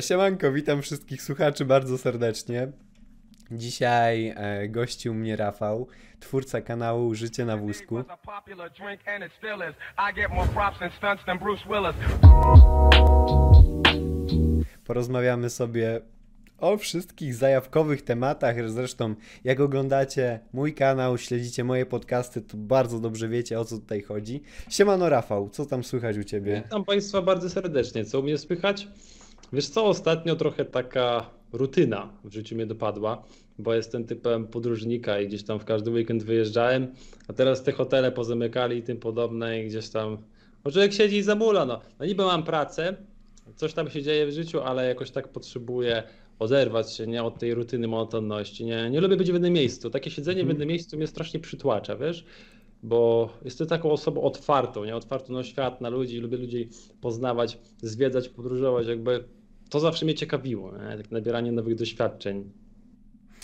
Siemanko, witam wszystkich słuchaczy bardzo serdecznie. Dzisiaj e, gościł mnie Rafał, twórca kanału Życie na wózku. Porozmawiamy sobie o wszystkich zajawkowych tematach. Zresztą, jak oglądacie mój kanał, śledzicie moje podcasty, to bardzo dobrze wiecie o co tutaj chodzi. Siemano Rafał, co tam słychać u ciebie? Witam Państwa bardzo serdecznie. Co u mnie słychać? Wiesz co, ostatnio trochę taka rutyna w życiu mnie dopadła, bo jestem typem podróżnika i gdzieś tam w każdy weekend wyjeżdżałem, a teraz te hotele pozamykali i tym podobne i gdzieś tam... No człowiek siedzi i zamula, no. No niby mam pracę, coś tam się dzieje w życiu, ale jakoś tak potrzebuję oderwać się nie od tej rutyny, monotonności. Nie, nie lubię być w jednym miejscu. Takie siedzenie w jednym miejscu mnie strasznie przytłacza, wiesz? Bo jestem taką osobą otwartą, nie? Otwartą na świat, na ludzi, lubię ludzi poznawać, zwiedzać, podróżować, jakby to zawsze mnie ciekawiło? Tak nabieranie nowych doświadczeń.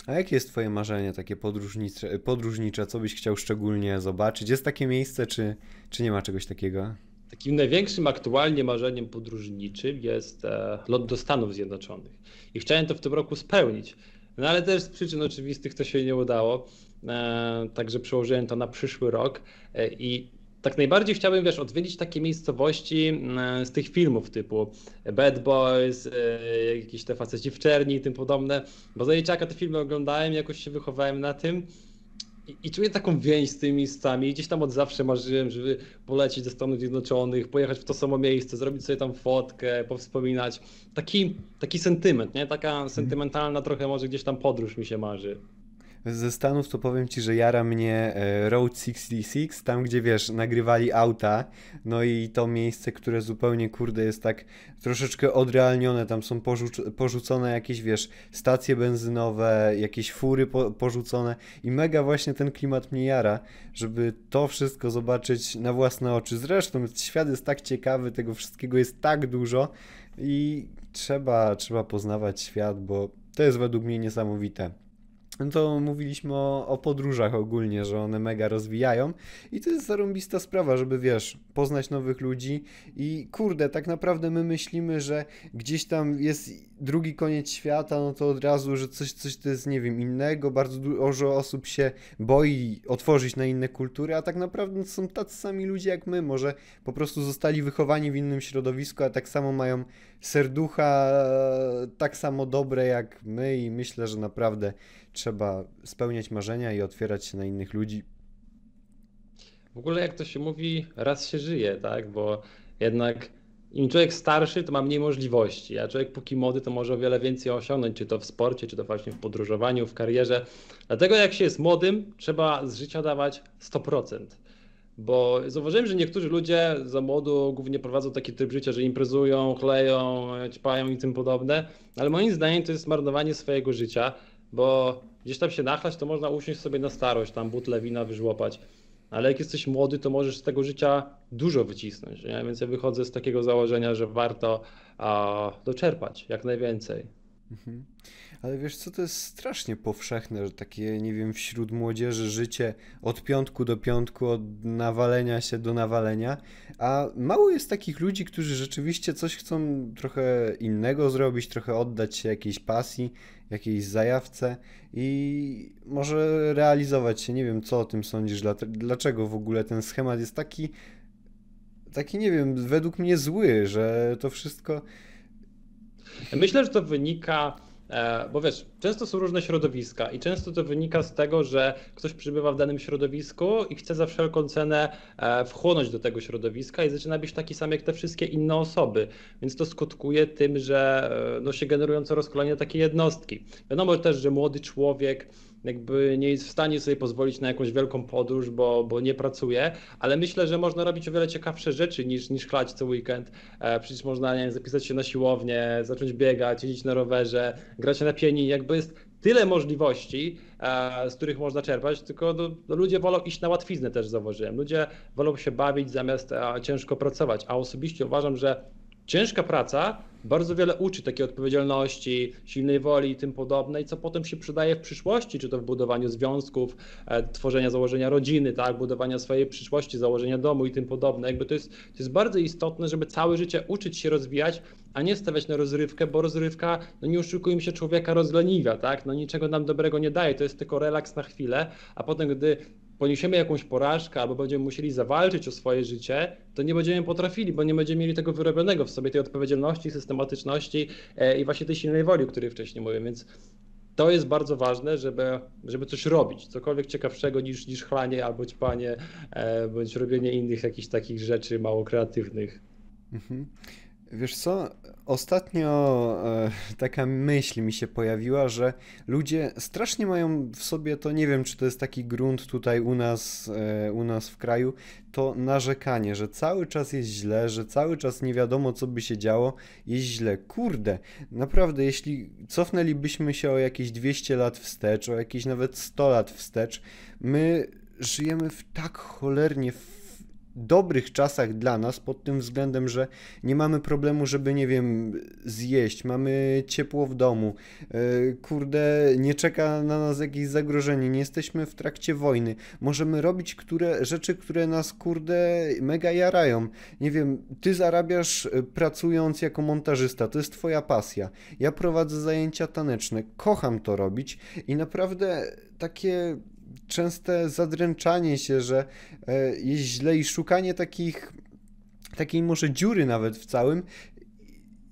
A jakie jest twoje marzenie takie podróżnicze, podróżnicze? Co byś chciał szczególnie zobaczyć? Jest takie miejsce, czy, czy nie ma czegoś takiego? Takim największym aktualnie marzeniem podróżniczym jest e, lot do Stanów Zjednoczonych. I chciałem to w tym roku spełnić. No ale też z przyczyn oczywistych to się nie udało. E, także przełożyłem to na przyszły rok. E, I tak najbardziej chciałbym, wiesz, odwiedzić takie miejscowości e, z tych filmów typu Bad Boys, e, jakieś te faceci w czerni i tym podobne. Bo za dzieciaka te filmy oglądałem, jakoś się wychowałem na tym. I, I czuję taką więź z tymi miejscami. Gdzieś tam od zawsze marzyłem, żeby polecieć do Stanów Zjednoczonych, pojechać w to samo miejsce, zrobić sobie tam fotkę, powspominać. Taki, taki sentyment, nie? Taka sentymentalna trochę może gdzieś tam podróż mi się marzy. Ze Stanów to powiem ci, że jara mnie e, Road 66, tam gdzie wiesz, nagrywali auta, no i to miejsce, które zupełnie kurde jest tak troszeczkę odrealnione, tam są porzuc- porzucone jakieś wiesz, stacje benzynowe, jakieś fury po- porzucone i mega właśnie ten klimat mnie jara, żeby to wszystko zobaczyć na własne oczy. Zresztą świat jest tak ciekawy, tego wszystkiego jest tak dużo i trzeba, trzeba poznawać świat, bo to jest według mnie niesamowite. To mówiliśmy o, o podróżach ogólnie, że one mega rozwijają i to jest zarąbista sprawa, żeby wiesz, poznać nowych ludzi i kurde, tak naprawdę my myślimy, że gdzieś tam jest drugi koniec świata, no to od razu, że coś, coś to jest, nie wiem, innego, bardzo dużo osób się boi otworzyć na inne kultury, a tak naprawdę są tacy sami ludzie jak my, może po prostu zostali wychowani w innym środowisku, a tak samo mają serducha e, tak samo dobre jak my i myślę, że naprawdę trzeba spełniać marzenia i otwierać się na innych ludzi. W ogóle jak to się mówi, raz się żyje, tak? Bo jednak im człowiek starszy, to ma mniej możliwości, a człowiek póki młody, to może o wiele więcej osiągnąć, czy to w sporcie, czy to właśnie w podróżowaniu, w karierze. Dlatego jak się jest młodym, trzeba z życia dawać 100%. Bo zauważyłem, że niektórzy ludzie za młodu głównie prowadzą taki tryb życia, że imprezują, chleją, ćpają i tym podobne, ale moim zdaniem to jest marnowanie swojego życia, bo gdzieś tam się nachlać, to można usiąść sobie na starość, tam butle wina wyżłopać. Ale jak jesteś młody, to możesz z tego życia dużo wycisnąć. Nie? Więc ja wychodzę z takiego założenia, że warto a, doczerpać jak najwięcej. Mhm. Ale wiesz co, to jest strasznie powszechne, że takie, nie wiem, wśród młodzieży życie od piątku do piątku, od nawalenia się do nawalenia, a mało jest takich ludzi, którzy rzeczywiście coś chcą trochę innego zrobić, trochę oddać się jakiejś pasji, jakiejś zajawce i może realizować się. Nie wiem, co o tym sądzisz, dlaczego w ogóle ten schemat jest taki, taki, nie wiem, według mnie zły, że to wszystko... Myślę, że to wynika, bo wiesz, często są różne środowiska i często to wynika z tego, że ktoś przybywa w danym środowisku i chce za wszelką cenę e, wchłonąć do tego środowiska i zaczyna być taki sam jak te wszystkie inne osoby. Więc to skutkuje tym, że e, no, się generują coraz kolejne takie jednostki. Wiadomo też, że młody człowiek jakby nie jest w stanie sobie pozwolić na jakąś wielką podróż, bo, bo nie pracuje, ale myślę, że można robić o wiele ciekawsze rzeczy niż, niż chlać co weekend. E, przecież można nie wiem, zapisać się na siłownię, zacząć biegać, jeździć na rowerze, grać na pianinie, jakby jest tyle możliwości, e, z których można czerpać, tylko no, no, ludzie wolą iść na łatwiznę też zauważyłem. Ludzie wolą się bawić zamiast ciężko pracować, a osobiście uważam, że ciężka praca bardzo wiele uczy takiej odpowiedzialności, silnej woli i tym podobne, i co potem się przydaje w przyszłości, czy to w budowaniu związków, e, tworzenia, założenia rodziny, tak, budowania swojej przyszłości, założenia domu i tym podobne. Jakby to jest, to jest bardzo istotne, żeby całe życie uczyć się rozwijać, a nie stawiać na rozrywkę, bo rozrywka, no nie oszukujmy się, człowieka rozleniwia, tak, no niczego nam dobrego nie daje, to jest tylko relaks na chwilę, a potem, gdy poniesiemy jakąś porażkę albo będziemy musieli zawalczyć o swoje życie, to nie będziemy potrafili, bo nie będziemy mieli tego wyrobionego w sobie, tej odpowiedzialności, systematyczności e, i właśnie tej silnej woli, o której wcześniej mówiłem, więc to jest bardzo ważne, żeby, żeby coś robić, cokolwiek ciekawszego niż, niż chlanie albo ćpanie, e, bądź robienie innych jakichś takich rzeczy mało kreatywnych. Mhm. Wiesz co, ostatnio e, taka myśl mi się pojawiła, że ludzie strasznie mają w sobie to, nie wiem czy to jest taki grunt tutaj u nas, e, u nas w kraju, to narzekanie, że cały czas jest źle, że cały czas nie wiadomo co by się działo, jest źle. Kurde, naprawdę jeśli cofnęlibyśmy się o jakieś 200 lat wstecz, o jakieś nawet 100 lat wstecz, my żyjemy w tak cholernie dobrych czasach dla nas pod tym względem, że nie mamy problemu, żeby, nie wiem, zjeść, mamy ciepło w domu, e, kurde, nie czeka na nas jakieś zagrożenie, nie jesteśmy w trakcie wojny, możemy robić które, rzeczy, które nas, kurde, mega jarają. Nie wiem, ty zarabiasz e, pracując jako montażysta, to jest twoja pasja. Ja prowadzę zajęcia taneczne, kocham to robić i naprawdę takie częste zadręczanie się, że e, jest źle i szukanie takich, takiej może dziury nawet w całym,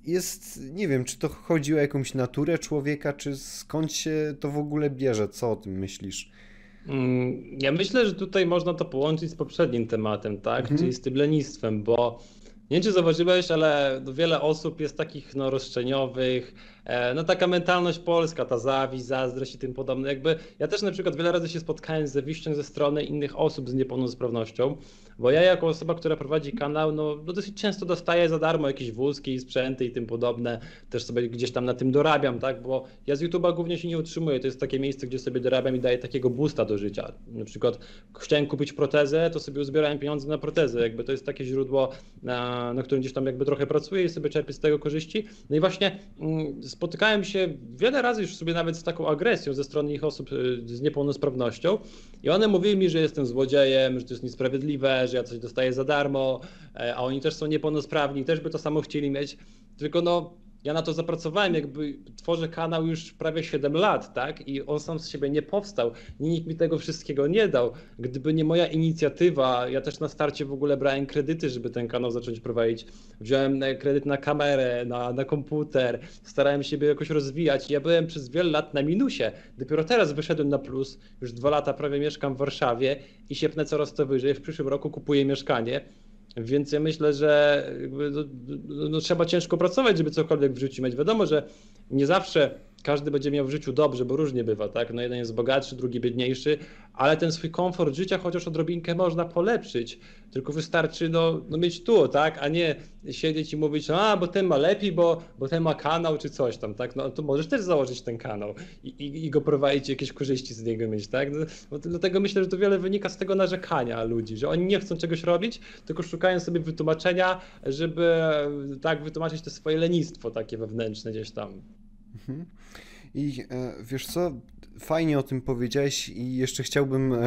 jest, nie wiem, czy to chodzi o jakąś naturę człowieka, czy skąd się to w ogóle bierze, co o tym myślisz? Mm, ja myślę, że tutaj można to połączyć z poprzednim tematem, tak, mhm. czyli z tym lenistwem, bo nie wiem, czy zauważyłeś, ale wiele osób jest takich no, roszczeniowych, no taka mentalność polska, ta zawiść, zazdrość i tym podobne. Jakby ja też na przykład wiele razy się spotkałem z zawiścią ze strony innych osób z niepełnosprawnością, bo ja jako osoba, która prowadzi kanał, no, no dosyć często dostaję za darmo jakieś wózki, sprzęty i tym podobne. Też sobie gdzieś tam na tym dorabiam, tak? Bo ja z YouTube'a głównie się nie utrzymuję. To jest takie miejsce, gdzie sobie dorabiam i daję takiego boosta do życia. Na przykład chciałem kupić protezę, to sobie uzbierałem pieniądze na protezę. Jakby to jest takie źródło, na, na którym gdzieś tam jakby trochę pracuję i sobie czerpię z tego korzyści. No i właśnie mm, spotykałem się wiele razy już sobie nawet z taką agresją ze strony ich osób y, z niepełnosprawnością i one mówiły mi, że jestem złodziejem, że to jest niesprawiedliwe, że ja coś dostaję za darmo, e, a oni też są niepełnosprawni, też by to samo chcieli mieć. Tylko no, ja na to zapracowałem, jakby tworzę kanał już prawie 7 lat, tak? I on sam z siebie nie powstał. Nikt mi tego wszystkiego nie dał. Gdyby nie moja inicjatywa, ja też na starcie w ogóle brałem kredyty, żeby ten kanał zacząć prowadzić. Wziąłem e, kredyt na kamerę, na, na komputer, starałem się jakoś rozwijać. Ja byłem przez wiele lat na minusie. Dopiero teraz wyszedłem na plus. Już dwa lata prawie mieszkam w Warszawie i się pnę coraz to wyżej. W przyszłym roku kupuję mieszkanie więc ja myślę, że no, no, no, trzeba ciężko pracować, żeby cokolwiek w życiu mieć. Wiadomo, że nie zawsze każdy będzie miał w życiu dobrze, bo różnie bywa, tak? No jeden jest bogatszy, drugi biedniejszy, ale ten swój komfort życia chociaż odrobinkę można polepszyć. Tylko wystarczy no, no mieć tu, tak? A nie siedzieć i mówić, a bo ten ma lepiej, bo, bo ten ma kanał czy coś tam, tak? No to możesz też założyć ten kanał i, i, i go prowadzić, jakieś korzyści z niego mieć, tak? No, dlatego myślę, że to wiele wynika z tego narzekania ludzi, że oni nie chcą czegoś robić, tylko szukają sobie wytłumaczenia, żeby tak wytłumaczyć to swoje lenistwo takie wewnętrzne gdzieś tam. Mhm. I e, wiesz co, fajnie o tym powiedziałeś i jeszcze chciałbym e,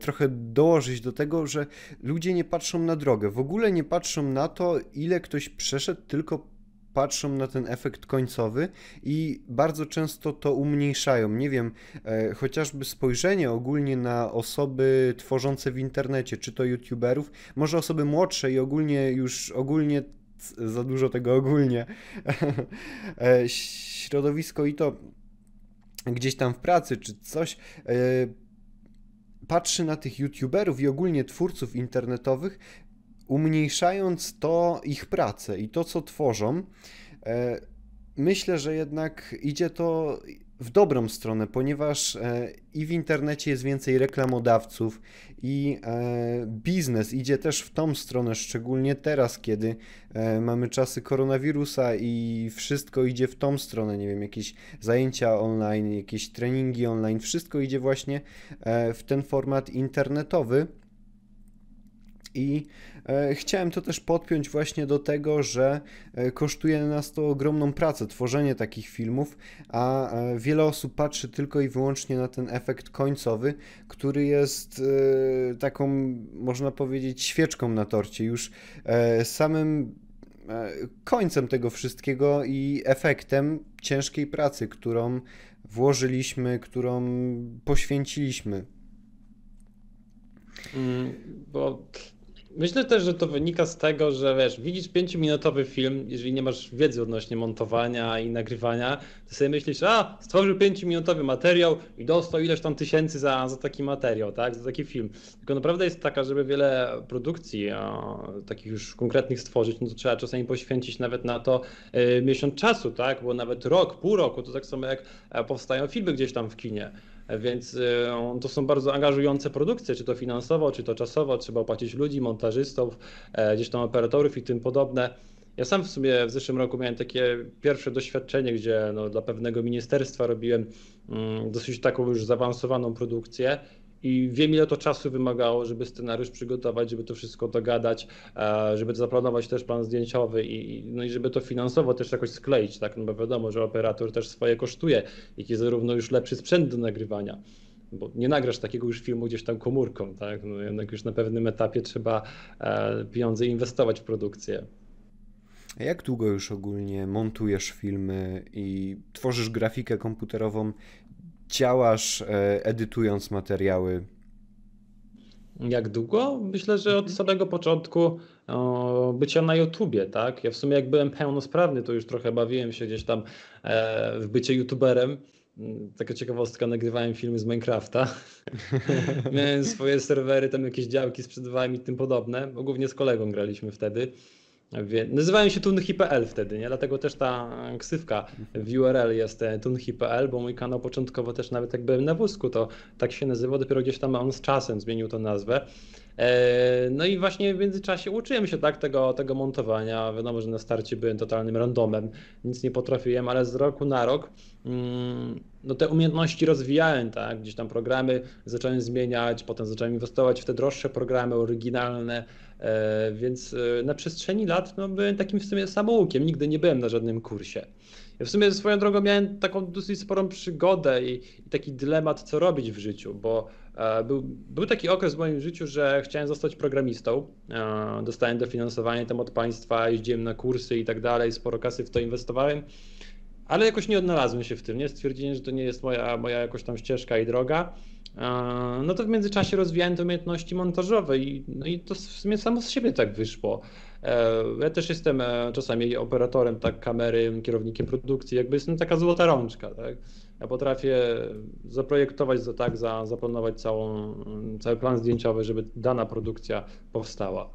trochę dołożyć do tego, że ludzie nie patrzą na drogę. W ogóle nie patrzą na to, ile ktoś przeszedł, tylko patrzą na ten efekt końcowy i bardzo często to umniejszają. Nie wiem, e, chociażby spojrzenie ogólnie na osoby tworzące w internecie, czy to youtuberów, może osoby młodsze i ogólnie już ogólnie za dużo tego ogólnie. E, środowisko i to gdzieś tam w pracy czy coś e, patrzy na tych youtuberów i ogólnie twórców internetowych, umniejszając to ich pracę i to, co tworzą. E, myślę, że jednak idzie to w dobrą stronę, ponieważ e, i w internecie jest więcej reklamodawców, i e, biznes idzie też w tą stronę, szczególnie teraz, kiedy e, mamy czasy koronawirusa i wszystko idzie w tą stronę. Nie wiem, jakieś zajęcia online, jakieś treningi online, wszystko idzie właśnie w ten format internetowy. I chciałem to też podpiąć właśnie do tego, że e, kosztuje nas to ogromną pracę, tworzenie takich filmów, a e, wiele osób patrzy tylko i wyłącznie na ten efekt końcowy, który jest e, taką, można powiedzieć, świeczką na torcie. Już e, samym e, końcem tego wszystkiego i efektem ciężkiej pracy, którą włożyliśmy, którą poświęciliśmy. Mm, bo myślę też, że to wynika z tego, że wiesz, widzisz pięciominutowy film, jeżeli nie masz wiedzy odnośnie montowania i nagrywania, to sobie myślisz, a stworzył pięciominutowy materiał i dostał ileś tam tysięcy za, za taki materiał, tak, za taki film. Tylko naprawdę jest taka, żeby wiele produkcji takich już konkretnych stworzyć, no to trzeba czasami poświęcić nawet na to y, miesiąc czasu, tak, bo nawet rok, pół roku, to tak samo jak e, powstają filmy gdzieś tam w kinie. Więc y, to są bardzo angażujące produkcje, czy to finansowo, czy to czasowo. Trzeba opłacić ludzi, montażystów, e, gdzieś tam operatorów i tym podobne. Ja sam w sumie w zeszłym roku miałem takie pierwsze doświadczenie, gdzie no, dla pewnego ministerstwa robiłem mm, dosyć taką już zaawansowaną produkcję i wiem, ile to czasu wymagało, żeby scenariusz przygotować, żeby to wszystko dogadać, e, żeby zaplanować też plan zdjęciowy i, no i żeby to finansowo też jakoś skleić, tak? No bo wiadomo, że operator też swoje kosztuje, jak jest zarówno już lepszy sprzęt do nagrywania bo nie nagrasz takiego już filmu gdzieś tam komórką, tak? No jednak już na pewnym etapie trzeba e, pieniądze inwestować w produkcję. A jak długo już ogólnie montujesz filmy i tworzysz grafikę komputerową działasz e, edytując materiały? Jak długo? Myślę, że od samego początku o, bycia na YouTubie, tak? Ja w sumie jak byłem pełnosprawny, to już trochę bawiłem się gdzieś tam e, w bycie YouTuberem. Mm, taka ciekawostka, nagrywałem filmy z Minecrafta. Miałem swoje serwery, tam jakieś działki sprzedawałem i tym podobne. Głównie z kolegą graliśmy wtedy. Nazywałem się tunhi.pl wtedy, nie? Dlatego też ta ksywka w URL jest e, tunhi.pl, bo mój kanał początkowo też nawet jak byłem na wózku, to tak się nazywał, dopiero gdzieś tam on z czasem zmienił tą nazwę. E, no i właśnie w międzyczasie uczyłem się tak tego, tego montowania. Wiadomo, że na starcie byłem totalnym randomem, nic nie potrafiłem, ale z roku na rok mm, no te umiejętności rozwijałem, tak? Gdzieś tam programy zacząłem zmieniać, potem zacząłem inwestować w te droższe programy oryginalne, e, więc e, na przestrzeni lat no, byłem takim w sumie samoukiem, nigdy nie byłem na żadnym kursie. Ja w sumie swoją drogą miałem taką dosyć sporą przygodę i, i taki dylemat, co robić w życiu, bo e, był, był taki okres w moim życiu, że chciałem zostać programistą. E, dostałem dofinansowanie tam od państwa, jeździłem na kursy i tak dalej, sporo kasy w to inwestowałem, ale jakoś nie odnalazłem się w tym, nie? Stwierdziłem, że to nie jest moja, moja jakoś tam ścieżka i droga. No to w międzyczasie rozwijałem te umiejętności montażowe i, no i to w sumie samo z siebie tak wyszło. E, ja też jestem e, czasami operatorem tak kamery, kierownikiem produkcji, jakby jestem taka złota rączka, tak? Ja potrafię zaprojektować za tak, za, zaplanować całą, cały plan zdjęciowy, żeby dana produkcja powstała.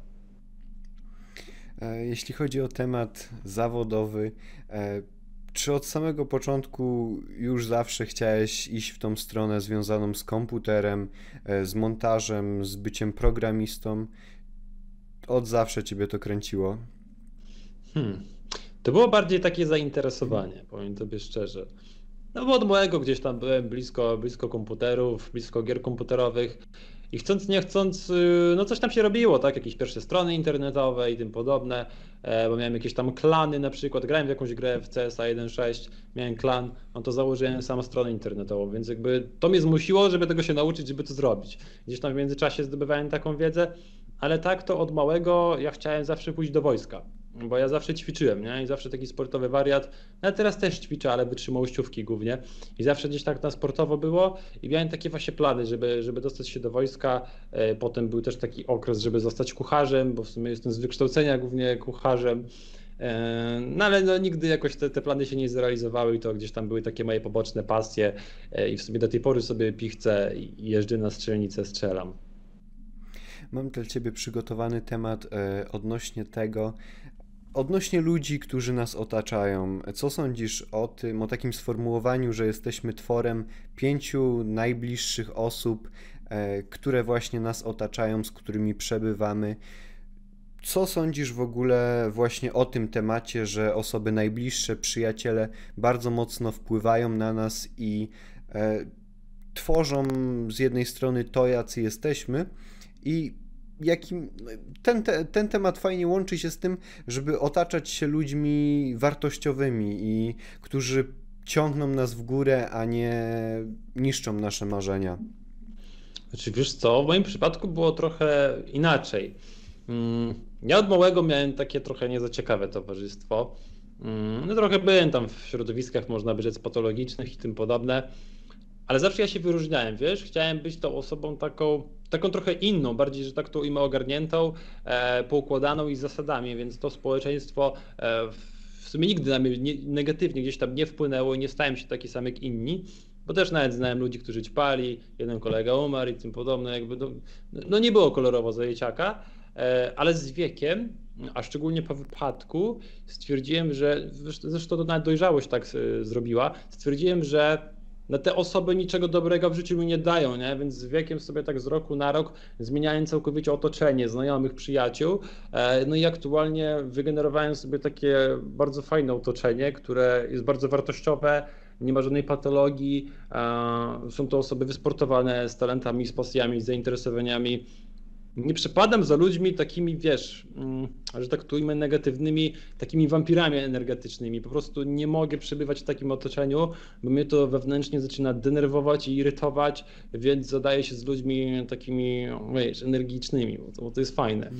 E, jeśli chodzi o temat zawodowy, czy od samego początku już zawsze chciałeś iść w tą stronę związaną z komputerem, z montażem, z byciem programistą? od zawsze ciebie to kręciło? Hmm. To było bardziej takie zainteresowanie, powiem tobie szczerze. No bo od mojego gdzieś tam byłem blisko, blisko komputerów, blisko gier komputerowych i chcąc nie chcąc, y, no coś tam się robiło, tak? Jakieś pierwsze strony internetowe i tym podobne, e, bo miałem jakieś tam klany na przykład, grałem w jakąś grę w CSA 1.6, miałem klan, no to założyłem samą stronę internetową, więc jakby to mnie zmusiło, żeby tego się nauczyć, żeby to zrobić. Gdzieś tam w międzyczasie zdobywałem taką wiedzę, ale tak to od małego ja chciałem zawsze pójść do wojska, bo ja zawsze ćwiczyłem, nie? I zawsze taki sportowy wariat. Ja teraz też ćwiczę, ale wytrzymałościówki głównie. I zawsze gdzieś tak na sportowo było i miałem takie właśnie plany, żeby, żeby dostać się do wojska. E, potem był też taki okres, żeby zostać kucharzem, bo w sumie jestem z wykształcenia głównie kucharzem. E, no ale no, nigdy jakoś te, te plany się nie zrealizowały i to gdzieś tam były takie moje poboczne pasje e, i w sumie do tej pory sobie pichcę i jeżdżę na strzelnicę, strzelam. Mam dla Ciebie przygotowany temat odnośnie tego, odnośnie ludzi, którzy nas otaczają. Co sądzisz o tym, o takim sformułowaniu, że jesteśmy tworem pięciu najbliższych osób, e, które właśnie nas otaczają, z którymi przebywamy? Co sądzisz w ogóle właśnie o tym temacie, że osoby najbliższe, przyjaciele bardzo mocno wpływają na nas i e, tworzą z jednej strony to, jacy jesteśmy, i jakim ten, te, ten temat fajnie łączy się z tym, żeby otaczać się ludźmi wartościowymi i którzy ciągną nas w górę, a nie niszczą nasze marzenia. Znaczy, wiesz co, w moim przypadku było trochę inaczej. Mm, ja od małego miałem takie trochę niezaciekawe towarzystwo. Mm, no trochę byłem tam w środowiskach, można by rzec, patologicznych i tym podobne, ale zawsze ja się wyróżniałem, wiesz, chciałem być tą osobą taką, taką trochę inną, bardziej, że tak to ujmę ogarniętą, e, poukładaną i zasadami, więc to społeczeństwo e, w sumie nigdy na mnie nie, negatywnie gdzieś tam nie wpłynęło i nie stałem się taki sam jak inni, bo też nawet znałem ludzi, którzy ćpali, jeden kolega umarł i tym podobne, jakby no, no nie było kolorowo zajęciaka, e, ale z wiekiem a szczególnie po wypadku stwierdziłem, że zresztą to nawet dojrzałość tak zrobiła, stwierdziłem, że na te osoby niczego dobrego w życiu mi nie dają, nie? więc z wiekiem sobie tak z roku na rok zmieniałem całkowicie otoczenie, znajomych, przyjaciół, e, no i aktualnie wygenerowałem sobie takie bardzo fajne otoczenie, które jest bardzo wartościowe, nie ma żadnej patologii, e, są to osoby wysportowane z talentami, z pasjami, z zainteresowaniami, nie przepadam za ludźmi takimi, wiesz, mm, że tak tu ujmę, negatywnymi, takimi wampirami energetycznymi. Po prostu nie mogę przebywać w takim otoczeniu, bo mnie to wewnętrznie zaczyna denerwować i irytować, więc zadaję się z ludźmi takimi, wiesz, energicznymi, bo to, jest fajne.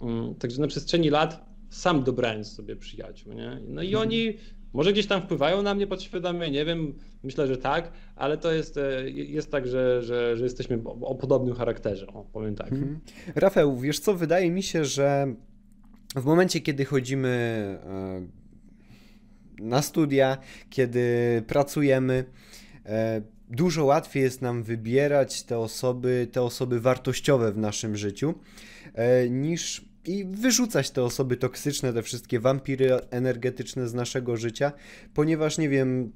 Mhm. Także na przestrzeni lat sam dobrałem sobie przyjaciół, nie? No i mhm. oni może gdzieś tam wpływają na mnie podświadomie, nie wiem, myślę, że tak, ale to jest, e, jest tak, że, że, że jesteśmy o, podobnym charakterze, o, powiem tak. Mhm. Rafał, wiesz co, wydaje mi się, że w momencie, kiedy chodzimy e, na studia, kiedy pracujemy, e, dużo łatwiej jest nam wybierać te osoby, te osoby wartościowe w naszym życiu, niż i wyrzucać te osoby toksyczne, te wszystkie wampiry energetyczne z naszego życia, ponieważ nie wiem,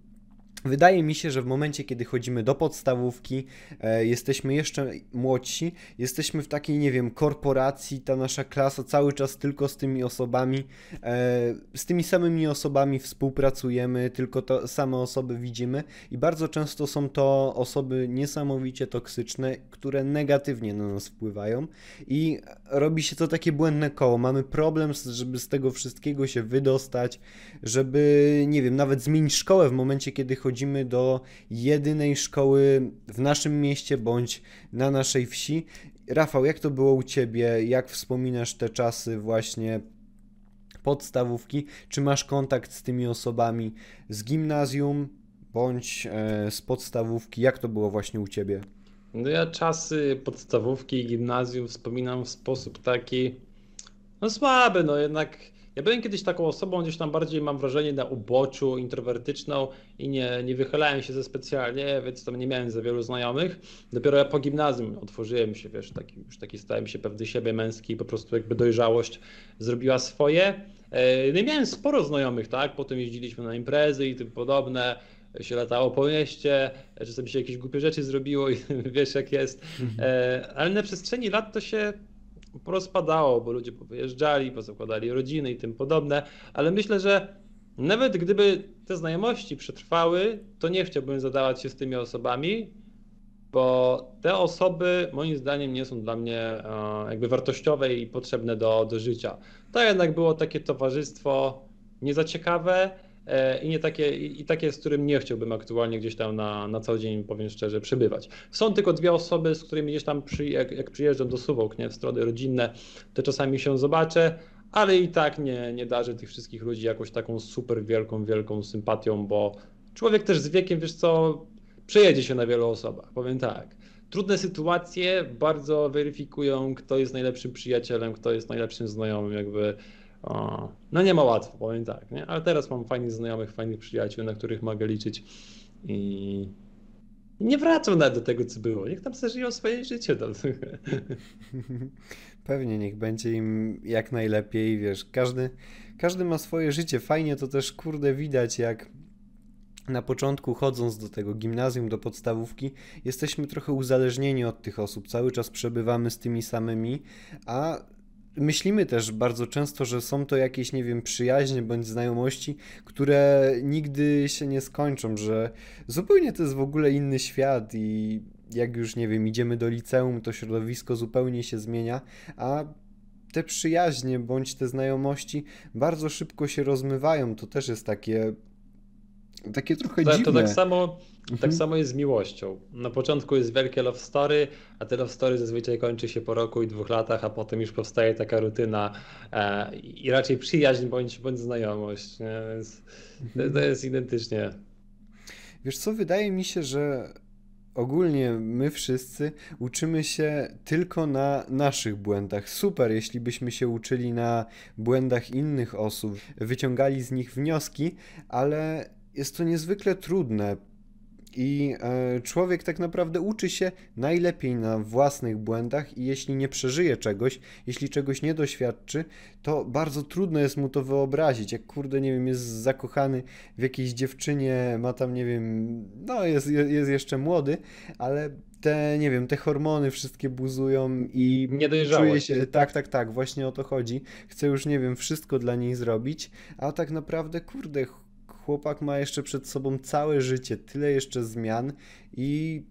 Wydaje mi się, że w momencie, kiedy chodzimy do podstawówki, e, jesteśmy jeszcze młodsi, jesteśmy w takiej, nie wiem, korporacji, ta nasza klasa cały czas tylko z tymi osobami, e, z tymi samymi osobami współpracujemy, tylko to same osoby widzimy i bardzo często są to osoby niesamowicie toksyczne, które negatywnie na nas wpływają i robi się to takie błędne koło. Mamy problem, żeby z tego wszystkiego się wydostać, żeby, nie wiem, nawet zmienić szkołę w momencie, kiedy chodzimy do jedynej szkoły w naszym mieście bądź na naszej wsi. Rafał, jak to było u Ciebie? Jak wspominasz te czasy właśnie podstawówki? Czy masz kontakt z tymi osobami z gimnazjum bądź e, z podstawówki? Jak to było właśnie u Ciebie? No ja czasy podstawówki i gimnazjum wspominam w sposób taki no słaby, no jednak ja byłem kiedyś taką osobą, gdzieś tam bardziej mam wrażenie na uboczu, introwertyczną i nie, nie wychylałem się ze specjalnie, więc tam nie miałem za wielu znajomych. Dopiero ja po gimnazjum otworzyłem się, wiesz, taki, już taki stałem się pewny siebie męski i po prostu jakby dojrzałość zrobiła swoje. E, no i miałem sporo znajomych, tak? Potem jeździliśmy na imprezy i tym podobne się latało po mieście, czasem się jakieś głupie rzeczy zrobiło i wiesz jak jest. E, ale na przestrzeni lat to się porozpadało, bo ludzie powyjeżdżali, pozakładali rodziny i tym podobne, ale myślę, że nawet gdyby te znajomości przetrwały, to nie chciałbym zadawać się z tymi osobami, bo te osoby moim zdaniem nie są dla mnie e, jakby wartościowe i potrzebne do, do życia. To jednak było takie towarzystwo nie za ciekawe, E, i nie takie, i takie, z którym nie chciałbym aktualnie gdzieś tam na, na co dzień, powiem szczerze, przebywać. Są tylko dwie osoby, z którymi gdzieś tam, przy, jak, jak przyjeżdżam do Suwałk, nie, w strony rodzinne, to czasami się zobaczę, ale i tak nie, nie darzę tych wszystkich ludzi jakąś taką super wielką, wielką sympatią, bo człowiek też z wiekiem, wiesz co, przejedzie się na wielu osobach, powiem tak. Trudne sytuacje bardzo weryfikują, kto jest najlepszym przyjacielem, kto jest najlepszym znajomym, jakby no nie ma łatwo, powiem tak, nie? ale teraz mam fajnych znajomych, fajnych przyjaciół, na których mogę liczyć i nie wracam nawet do tego, co było. Niech tam sobie żyją swoje życie. Tam. Pewnie, niech będzie im jak najlepiej, wiesz, każdy, każdy ma swoje życie. Fajnie to też, kurde, widać, jak na początku chodząc do tego gimnazjum, do podstawówki, jesteśmy trochę uzależnieni od tych osób. Cały czas przebywamy z tymi samymi, a myślimy też bardzo często, że są to jakieś, nie wiem, przyjaźnie bądź znajomości, które nigdy się nie skończą, że zupełnie to jest w ogóle inny świat i jak już nie wiem, idziemy do liceum, to środowisko zupełnie się zmienia, a te przyjaźnie bądź te znajomości bardzo szybko się rozmywają. To też jest takie takie trochę to, dziwne. To tak samo, mhm. tak samo jest z miłością. Na początku jest wielkie love story, a te love story zazwyczaj kończy się po roku i dwóch latach, a potem już powstaje taka rutyna e, i raczej przyjaźń bądź, bądź znajomość. Nie? Więc mhm. to, to jest identycznie. Wiesz co, wydaje mi się, że ogólnie my wszyscy uczymy się tylko na naszych błędach. Super, jeśli byśmy się uczyli na błędach innych osób, wyciągali z nich wnioski, ale jest to niezwykle trudne. I e, człowiek tak naprawdę uczy się najlepiej na własnych błędach, i jeśli nie przeżyje czegoś, jeśli czegoś nie doświadczy, to bardzo trudno jest mu to wyobrazić. Jak kurde, nie wiem, jest zakochany w jakiejś dziewczynie, ma tam, nie wiem, no jest, jest jeszcze młody, ale te, nie wiem, te hormony wszystkie buzują i czuje się, tak, tak, tak, właśnie o to chodzi. Chce już, nie wiem, wszystko dla niej zrobić, a tak naprawdę, kurde, chłopak ma jeszcze przed sobą całe życie, tyle jeszcze zmian i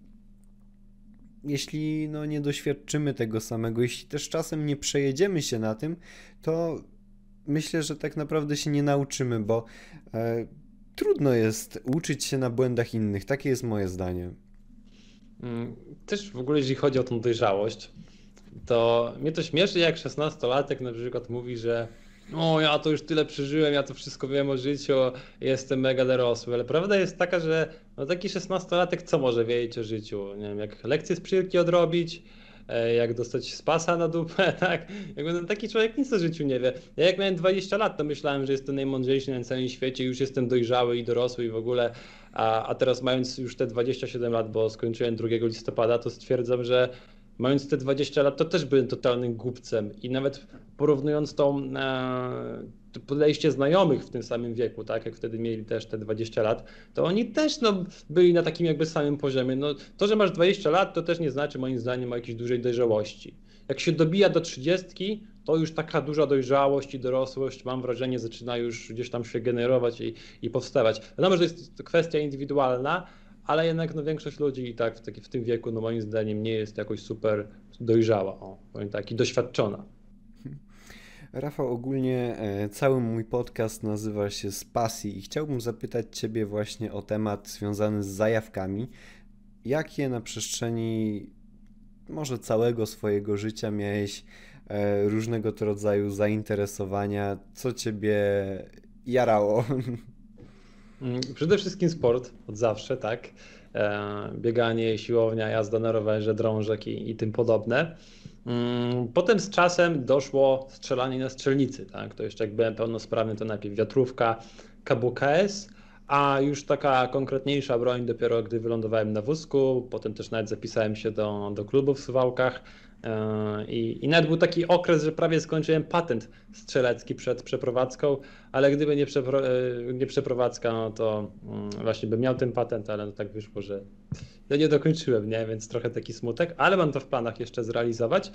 jeśli no, nie doświadczymy tego samego, jeśli też czasem nie przejedziemy się na tym, to myślę, że tak naprawdę się nie nauczymy, bo e, trudno jest uczyć się na błędach innych. Takie jest moje zdanie. Mm, też w ogóle, jeśli chodzi o tą dojrzałość, to mnie to śmieszy, jak 16-latek na przykład mówi, że o, ja to już tyle przeżyłem, ja to wszystko wiem o życiu, jestem mega dorosły, ale prawda jest taka, że no taki 16-latek co może wiedzieć o życiu? Nie wiem, jak lekcje z przyjemki odrobić, e, jak dostać spasa na dupę, tak? Jakby no, taki człowiek nic o życiu nie wie. Ja jak miałem 20 lat, to myślałem, że jestem najmądrzejszy na całym świecie, już jestem dojrzały i dorosły i w ogóle, a, a teraz mając już te 27 lat, bo skończyłem 2 listopada, to stwierdzam, że mając te 20 lat, to też byłem totalnym głupcem i nawet porównując tą e, podejście znajomych w tym samym wieku, tak, jak wtedy mieli też te 20 lat, to oni też no, byli na takim jakby samym poziomie. No, to, że masz 20 lat, to też nie znaczy moim zdaniem o jakiejś dużej dojrzałości. Jak się dobija do 30, to już taka duża dojrzałość i dorosłość, mam wrażenie, zaczyna już gdzieś tam się generować i, i powstawać. Wiadomo, że to jest kwestia indywidualna, ale jednak no, większość ludzi i tak w, taki, w tym wieku, no moim zdaniem, nie jest jakoś super dojrzała, o, powiem tak, i doświadczona. Rafał, ogólnie e, cały mój podcast nazywa się Z pasji i chciałbym zapytać Ciebie właśnie o temat związany z zajawkami. Jakie na przestrzeni może całego swojego życia miałeś e, różnego rodzaju zainteresowania? Co Ciebie jarało? Mm, przede wszystkim sport, od zawsze, tak. E, bieganie, siłownia, jazda na rowerze, drążek i, i tym podobne. Mm, potem z czasem doszło strzelanie na strzelnicy. Tak? To jeszcze jak byłem pełnosprawny, to najpierw wiatrówka, KBKS, a już taka konkretniejsza broń dopiero gdy wylądowałem na wózku. Potem też nawet zapisałem się do, do klubu w Suwałkach. E, I, I nawet był taki okres, że prawie skończyłem patent strzelecki przed przeprowadzką, ale gdyby nie, przepro, e, nie przeprowadzka, no to mm, właśnie bym miał ten patent, ale no tak wyszło, że ja nie dokończyłem, nie? więc trochę taki smutek, ale mam to w planach jeszcze zrealizować.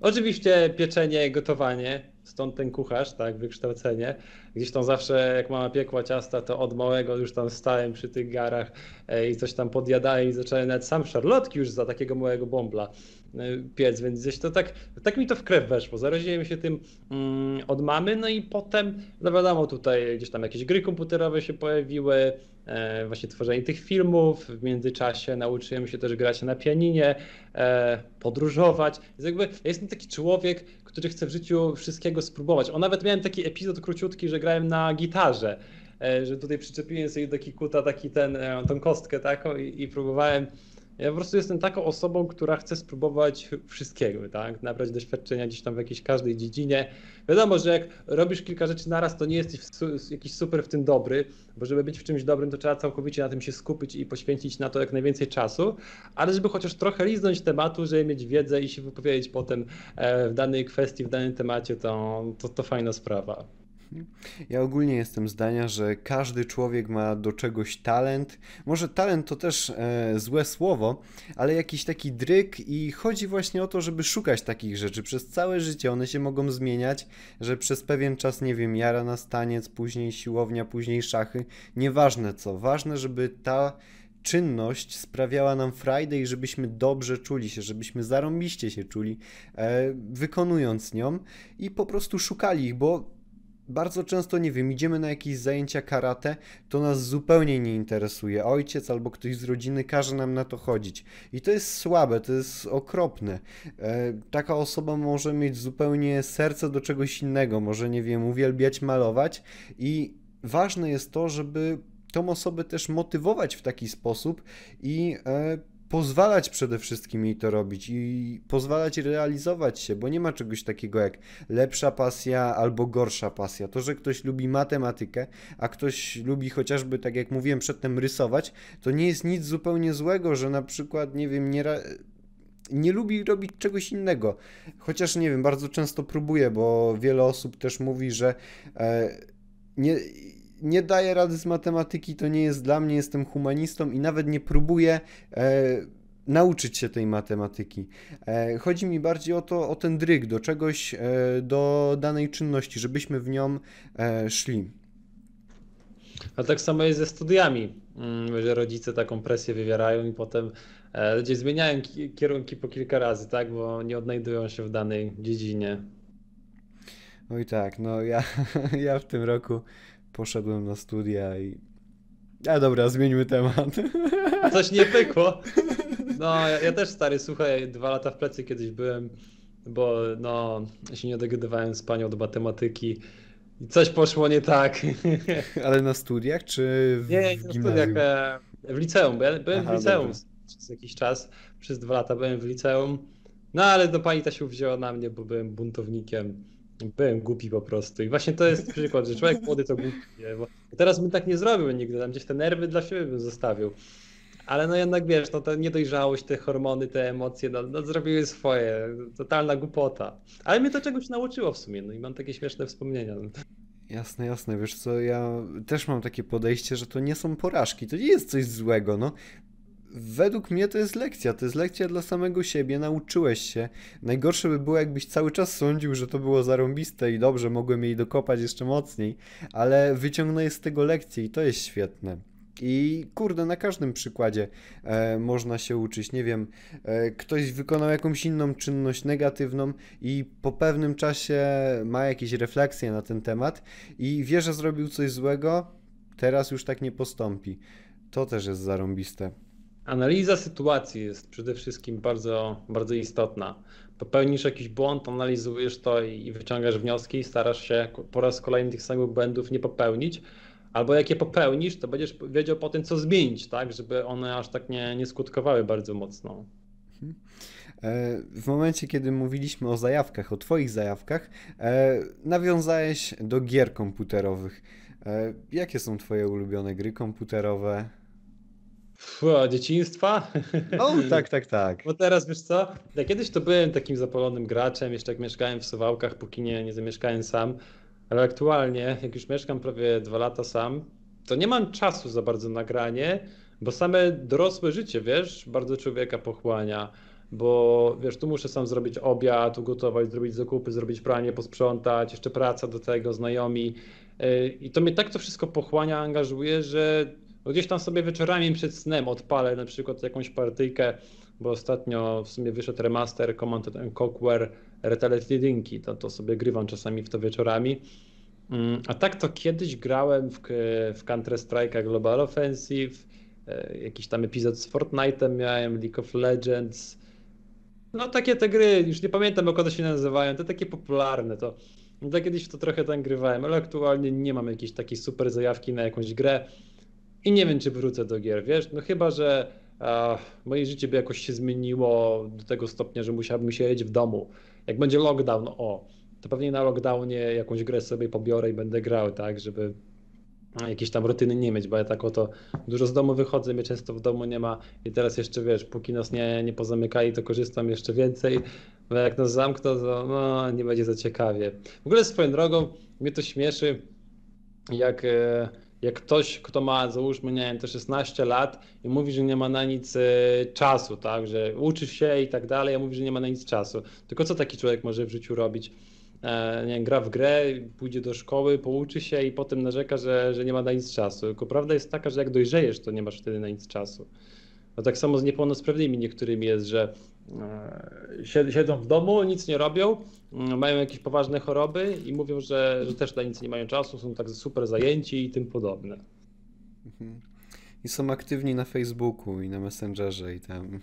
Oczywiście pieczenie, gotowanie, stąd ten kucharz, tak, wykształcenie. Gdzieś tam zawsze, jak mama piekła ciasta, to od małego już tam stałem przy tych garach e, i coś tam podjadałem i zacząłem nawet sam szarlotki już za takiego małego bąbla piec, więc gdzieś to tak, tak mi to w krew weszło. Zaraziłem się tym mm, od mamy, no i potem, no wiadomo, tutaj gdzieś tam jakieś gry komputerowe się pojawiły, e, właśnie tworzenie tych filmów. W międzyczasie nauczyłem się też grać na pianinie, e, podróżować. Więc jakby ja jestem taki człowiek, który chce w życiu wszystkiego spróbować. O, nawet miałem taki epizod króciutki, że grałem na gitarze, e, że tutaj przyczepiłem sobie do kikuta taki ten, e, tą kostkę taką i, i próbowałem ja po prostu jestem taką osobą, która chce spróbować wszystkiego, tak? Nabrać doświadczenia gdzieś tam w jakiejś każdej dziedzinie. Wiadomo, że jak robisz kilka rzeczy naraz, to nie jesteś jakiś super w tym dobry, bo żeby być w czymś dobrym, to trzeba całkowicie na tym się skupić i poświęcić na to jak najwięcej czasu, ale żeby chociaż trochę liznąć tematu, żeby mieć wiedzę i się wypowiedzieć potem e, w danej kwestii, w danym temacie, to, to, to fajna sprawa. Ja ogólnie jestem zdania, że każdy człowiek ma do czegoś talent. Może talent to też e, złe słowo, ale jakiś taki dryk i chodzi właśnie o to, żeby szukać takich rzeczy przez całe życie. One się mogą zmieniać, że przez pewien czas, nie wiem, jara na staniec, później siłownia, później szachy. Nieważne co. Ważne, żeby ta czynność sprawiała nam frajdę i żebyśmy dobrze czuli się, żebyśmy zarąbiście się czuli, e, wykonując nią i po prostu szukali ich, bo bardzo często, nie wiem, idziemy na jakieś zajęcia karate, to nas zupełnie nie interesuje. Ojciec albo ktoś z rodziny każe nam na to chodzić. I to jest słabe, to jest okropne. E, taka osoba może mieć zupełnie serce do czegoś innego, może, nie wiem, uwielbiać malować i ważne jest to, żeby tą osobę też motywować w taki sposób i e, pozwalać przede wszystkim jej to robić i pozwalać realizować się, bo nie ma czegoś takiego jak lepsza pasja albo gorsza pasja. To, że ktoś lubi matematykę, a ktoś lubi chociażby, tak jak mówiłem przedtem, rysować, to nie jest nic zupełnie złego, że na przykład, nie wiem, nie nie lubi robić czegoś innego. Chociaż nie wiem, bardzo często próbuje, bo wiele osób też mówi, że e, nie, nie daję rady z matematyki, to nie jest dla mnie, jestem humanistą i nawet nie próbuję e, nauczyć się tej matematyki. E, chodzi mi bardziej o to, o ten dryg, do czegoś, e, do danej czynności, żebyśmy w nią szli. A tak samo jest ze studiami, mm, że rodzice taką presję wywierają i potem ludzie zmieniają kierunki po kilka razy, tak, bo nie odnajdują się w danej dziedzinie. Oj tak, no ja, ja w tym roku poszedłem na studia i... A dobra, zmieńmy temat. Coś nie pykło. No, ja, ja, też stary, słuchaj, dwa lata w plecy kiedyś byłem, bo no, się nie dogadywałem z panią do matematyki i coś poszło nie tak. Ale na studiach, czy w Nie, nie na studiach, e, w liceum, bo ja byłem Aha, w liceum dobra. przez jakiś czas, przez dwa lata byłem w liceum, no ale do pani ta się wzięła na mnie, bo byłem buntownikiem Byłem głupi po prostu. I właśnie to jest przykład, że człowiek młody to głupi. Teraz bym tak nie zrobił nigdy, tam gdzieś te nerwy dla siebie bym zostawił. Ale no jednak wiesz, no ta niedojrzałość, te hormony, te emocje, no, no zrobiły swoje. Totalna głupota. Ale mnie to czegoś nauczyło w sumie, no i mam takie śmieszne wspomnienia. Jasne, jasne. Wiesz co, ja też mam takie podejście, że to nie są porażki, to nie jest coś złego, no według mnie to jest lekcja. To jest lekcja dla samego siebie, nauczyłeś się. Najgorsze by było, jakbyś cały czas sądził, że to było zarąbiste i dobrze, mogłem jej dokopać jeszcze mocniej, ale wyciągnę z tego lekcję i to jest świetne. I kurde, na każdym przykładzie e, można się uczyć. Nie wiem, e, ktoś wykonał jakąś inną czynność negatywną i po pewnym czasie ma jakieś refleksje na ten temat i wie, że zrobił coś złego, teraz już tak nie postąpi. To też jest zarąbiste. Analiza sytuacji jest przede wszystkim bardzo, bardzo istotna. Popełnisz jakiś błąd, analizujesz to i wyciągasz wnioski i starasz się po raz kolejny tych samych błędów nie popełnić. Albo jak je popełnisz, to będziesz wiedział potem, co zmienić, tak, żeby one aż tak nie, nie skutkowały bardzo mocno. Mhm. E, w momencie, kiedy mówiliśmy o zajawkach, o Twoich zajawkach, e, nawiązałeś do gier komputerowych. E, jakie są Twoje ulubione gry komputerowe? Fua, dzieciństwa? O, tak, tak, tak. Bo teraz wiesz co? Ja kiedyś to byłem takim zapalonym graczem, jeszcze jak mieszkałem w Suwałkach, póki nie, nie zamieszkałem sam. Ale aktualnie, jak już mieszkam prawie dwa lata sam, to nie mam czasu za bardzo na granie, bo same dorosłe życie, wiesz, bardzo człowieka pochłania. Bo wiesz, tu muszę sam zrobić obiad, ugotować, zrobić zakupy, zrobić pranie, posprzątać, jeszcze praca do tego, znajomi. Y, I to mnie tak to wszystko pochłania, angażuje, że gdzieś tam sobie wieczorami przed snem odpalę na przykład jakąś partyjkę, bo ostatnio w sumie wyszedł remaster Command Conquer Retaliate Jedynki, to, to sobie grywam czasami w to wieczorami. Mm, a tak to kiedyś grałem w, w Counter Strike'a Global Offensive, e, jakiś tam epizod z Fortnite'em miałem, League of Legends. No takie te gry, już nie pamiętam jak one się nazywają, te takie popularne, to, no kiedyś to trochę tam grywałem, ale aktualnie nie mam jakiejś takiej super zajawki na jakąś grę. I nie wiem, czy wrócę do gier, wiesz? No chyba, że a, moje życie by jakoś się zmieniło do tego stopnia, że musiałbym siedzieć w domu. Jak będzie lockdown, o, to pewnie na lockdownie jakąś grę sobie pobiorę i będę grał, tak, żeby jakieś tam rutyny nie mieć, bo ja tak oto dużo z domu wychodzę, mnie często w domu nie ma i teraz jeszcze wiesz, póki nas nie, nie pozamykali, to korzystam jeszcze więcej, bo jak nas zamkną, to no, nie będzie za ciekawie. W ogóle swoją drogą mnie to śmieszy, jak e, jak ktoś, kto ma załóżmy, nie wiem, te 16 lat i mówi, że nie ma na nic e, czasu, tak, że uczy się i tak dalej, a mówi, że nie ma na nic czasu. Tylko co taki człowiek może w życiu robić? e, nie, gra w grę, pójdzie do szkoły, pouczy się i potem narzeka, że, że nie ma na nic czasu. Tylko prawda jest taka, że jak dojrzejesz, to nie masz wtedy na nic czasu. No tak samo z niepełnosprawnymi niektórymi jest, że siedzą w domu, nic nie robią, mm, mają jakieś poważne choroby i mówią, że, że też na nic nie mają czasu, są tak super zajęci i tym podobne. Mhm. I są aktywni na Facebooku i na Messengerze i tam.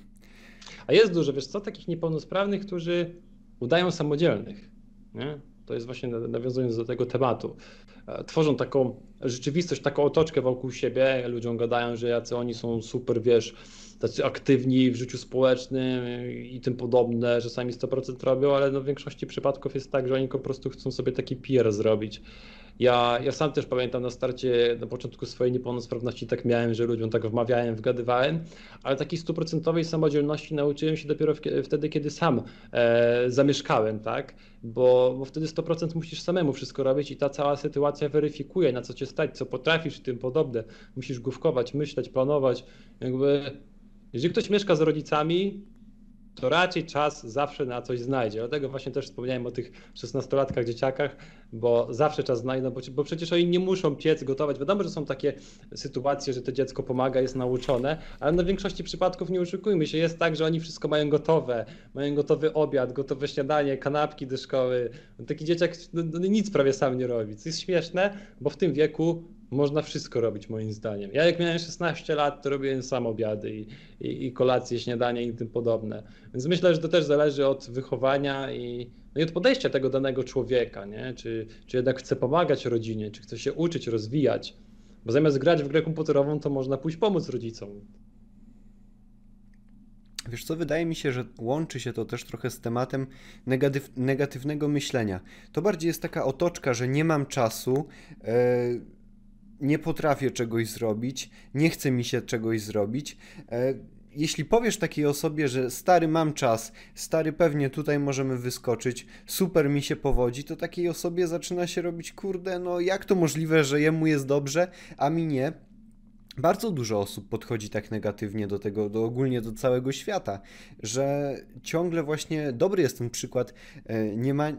A jest dużo, wiesz co, takich niepełnosprawnych, którzy udają samodzielnych. Nie? To jest właśnie nawiązując do tego tematu. E, tworzą taką rzeczywistość, taką otoczkę wokół siebie. Ludziom gadają, że jacy oni są super, wiesz, tacy aktywni w życiu społecznym i tym podobne, że sami 100% robią, ale no w większości przypadków jest tak, że oni po prostu chcą sobie taki PR zrobić. Ja, ja sam też pamiętam na starcie, na początku swojej niepełnosprawności tak miałem, że ludziom tak wmawiałem, wgadywałem, ale takiej stuprocentowej samodzielności nauczyłem się dopiero w, wtedy, kiedy sam e, zamieszkałem, tak? Bo, bo wtedy 100% musisz samemu wszystko robić i ta cała sytuacja weryfikuje, na co cię stać, co potrafisz i tym podobne. Musisz główkować, myśleć, planować. Jakby, jeżeli ktoś mieszka z rodzicami, to raczej czas zawsze na coś znajdzie. Dlatego właśnie też wspomniałem o tych 16-latkach, dzieciakach, bo zawsze czas znajdą, bo, bo przecież oni nie muszą piec, gotować. Wiadomo, że są takie sytuacje, że to dziecko pomaga, jest nauczone, ale na większości przypadków nie oszukujmy się, jest tak, że oni wszystko mają gotowe. Mają gotowy obiad, gotowe śniadanie, kanapki do szkoły. Taki dzieciak no, no nic prawie sam nie robi, co jest śmieszne, bo w tym wieku można wszystko robić moim zdaniem. Ja jak miałem 16 lat, to robiłem sam obiady i, i, i kolacje, śniadanie i tym podobne. Więc myślę, że to też zależy od wychowania i, no i od podejścia tego danego człowieka, nie? Czy, czy jednak chce pomagać rodzinie, czy chce się uczyć, rozwijać. Bo zamiast grać w grę komputerową, to można pójść pomóc rodzicom. Wiesz co, wydaje mi się, że łączy się to też trochę z tematem negatyw negatywnego myślenia. To bardziej jest taka otoczka, że nie mam czasu. Yy nie potrafię czegoś zrobić, nie chce mi się czegoś zrobić. E, jeśli powiesz takiej osobie, że stary mam czas, stary pewnie tutaj możemy wyskoczyć, super mi się powodzi, to takiej osobie zaczyna się robić, kurde, no jak to możliwe, że jemu jest dobrze, a mi nie? Bardzo dużo osób podchodzi tak negatywnie do tego, do ogólnie do całego świata, że ciągle właśnie dobry jest ten przykład e, nie ma,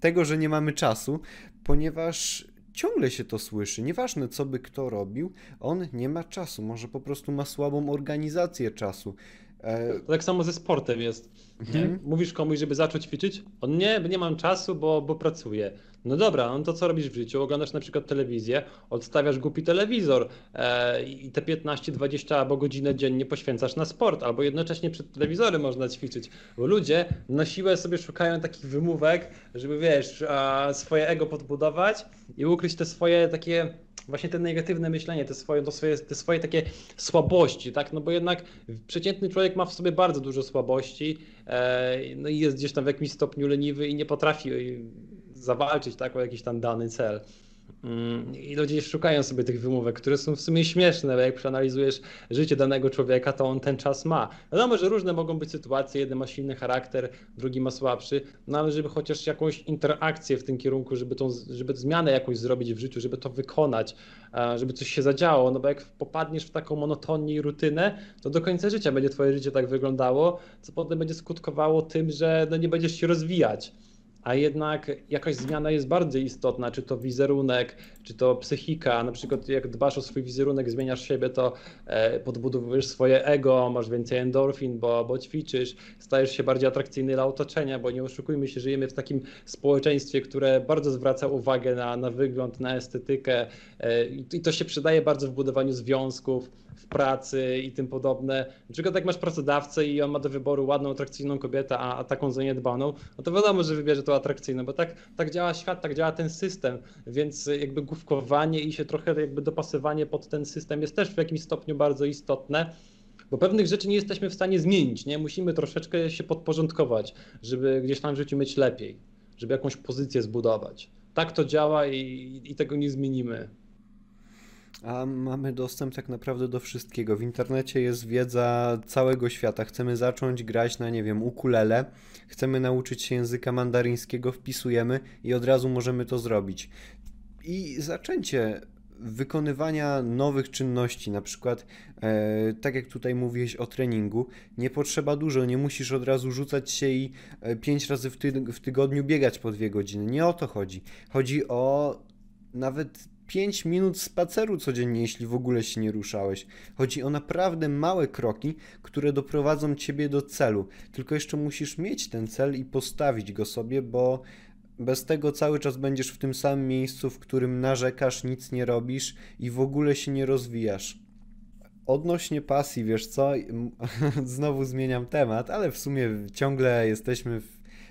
tego, że nie mamy czasu, ponieważ ciągle się to słyszy. Nieważne, co by kto robił, on nie ma czasu. Może po prostu ma słabą organizację czasu. E... tak samo ze sportem jest. Mhm. Mówisz komuś, żeby zacząć ćwiczyć? On nie, nie mam czasu, bo, bo pracuję. No dobra, no to co robisz w życiu? Oglądasz na przykład telewizję, odstawiasz głupi telewizor e, i te 15, 20 albo godzinę dziennie poświęcasz na sport, albo jednocześnie przed telewizorem można ćwiczyć. Bo ludzie na siłę sobie szukają takich wymówek, żeby wiesz, a, swoje ego podbudować i ukryć te swoje takie właśnie te negatywne myślenie, te swoje, to swoje, te swoje takie słabości, tak? No bo jednak przeciętny człowiek ma w sobie bardzo dużo słabości, e, no i jest gdzieś tam w jakimś stopniu leniwy i nie potrafi zawalczyć tak, o jakiś tam dany cel. Mm, I ludzie szukają sobie tych wymówek, które są w sumie śmieszne, bo jak przeanalizujesz życie danego człowieka, to on ten czas ma. Wiadomo, że różne mogą być sytuacje, jeden ma silny charakter, drugi ma słabszy, no ale żeby chociaż jakąś interakcję w tym kierunku, żeby tą żeby zmianę jakąś zrobić w życiu, żeby to wykonać, żeby coś się zadziało, no bo jak popadniesz w taką monotonię i rutynę, to do końca życia będzie twoje życie tak wyglądało, co potem będzie skutkowało tym, że no nie będziesz się rozwijać a jednak jakaś zmiana jest bardzo istotna, czy to wizerunek, czy to psychika, na przykład jak dbasz o swój wizerunek, zmieniasz siebie, to e, podbudowujesz swoje ego, masz więcej endorfin, bo, bo ćwiczysz, stajesz się bardziej atrakcyjny dla otoczenia, bo nie oszukujmy się, żyjemy w takim społeczeństwie, które bardzo zwraca uwagę na, na wygląd, na estetykę e, i to się przydaje bardzo w budowaniu związków, w pracy i tym podobne. Na przykład jak masz pracodawcę i on ma do wyboru ładną, atrakcyjną kobietę, a, a taką zaniedbaną, no to wiadomo, że wybierze to atrakcyjną, bo tak, tak działa świat, tak działa ten system, więc jakby główkowanie i się trochę jakby dopasowanie pod ten system jest też w jakimś stopniu bardzo istotne bo pewnych rzeczy nie jesteśmy w stanie zmienić, nie? Musimy troszeczkę się podporządkować, żeby gdzieś tam w życiu mieć lepiej, żeby jakąś pozycję zbudować. Tak to działa i, i tego nie zmienimy. A mamy dostęp tak naprawdę do wszystkiego. W internecie jest wiedza całego świata. Chcemy zacząć grać na, nie wiem, ukulele, chcemy nauczyć się języka mandaryńskiego, wpisujemy i od razu możemy to zrobić. I zaczęcie wykonywania nowych czynności, na przykład e, tak jak tutaj mówiłeś o treningu, nie potrzeba dużo, nie musisz od razu rzucać się i e, pięć razy w, ty w tygodniu biegać po dwie godziny. Nie o to chodzi. Chodzi o nawet 5 minut spaceru codziennie, jeśli w ogóle się nie ruszałeś. Chodzi o naprawdę małe kroki, które doprowadzą ciebie do celu. Tylko jeszcze musisz mieć ten cel i postawić go sobie, bo bez tego cały czas będziesz w tym samym miejscu, w którym narzekasz, nic nie robisz i w ogóle się nie rozwijasz. Odnośnie pasji, wiesz co? Znowu zmieniam temat, ale w sumie ciągle jesteśmy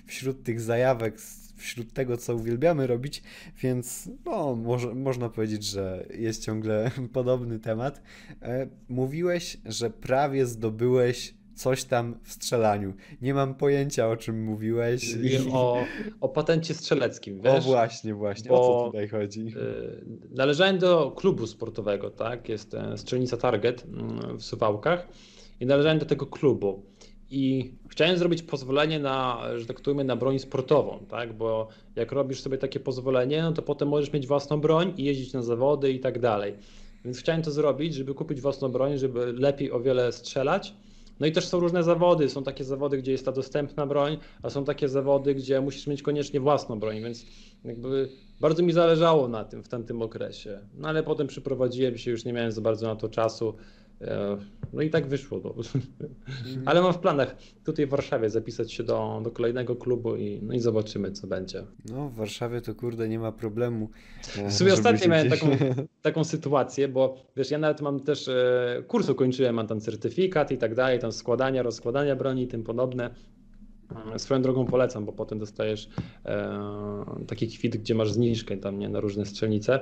wśród tych zajawek wśród tego, co uwielbiamy robić, więc no, może, można powiedzieć, że jest ciągle podobny temat. E, mówiłeś, że prawie zdobyłeś coś tam w strzelaniu. Nie mam pojęcia, o czym mówiłeś. O, o patencie strzeleckim, wiesz? O właśnie, właśnie. Bo, o co tutaj chodzi? E, należałem do klubu sportowego, tak? Jest e, strzelnica Target mm, w Suwałkach i należałem do tego klubu. I chciałem zrobić pozwolenie na, że tak to na broń sportową, tak? Bo jak robisz sobie takie pozwolenie, no to potem możesz mieć własną broń i jeździć na zawody i tak dalej. Więc chciałem to zrobić, żeby kupić własną broń, żeby lepiej o wiele strzelać. No i też są różne zawody. Są takie zawody, gdzie jest ta dostępna broń, a są takie zawody, gdzie musisz mieć koniecznie własną broń, więc jakby bardzo mi zależało na tym w tamtym okresie. No ale potem przyprowadziłem się, już nie miałem za bardzo na to czasu. E, no i tak wyszło. No. Mhm. Ale mam w planach tutaj w Warszawie zapisać się do, do kolejnego klubu i, no i zobaczymy, co będzie. No, w Warszawie to kurde nie ma problemu. E, w sumie ostatnio miałem taką, taką sytuację, bo wiesz, ja nawet mam też e, kurs ukończyłem, mam tam certyfikat i tak dalej, tam składania, rozkładania broni i tym podobne. Mm, swoją drogą polecam, bo potem dostajesz e, taki kwit, gdzie masz zniżkę tam, nie, na różne strzelnice.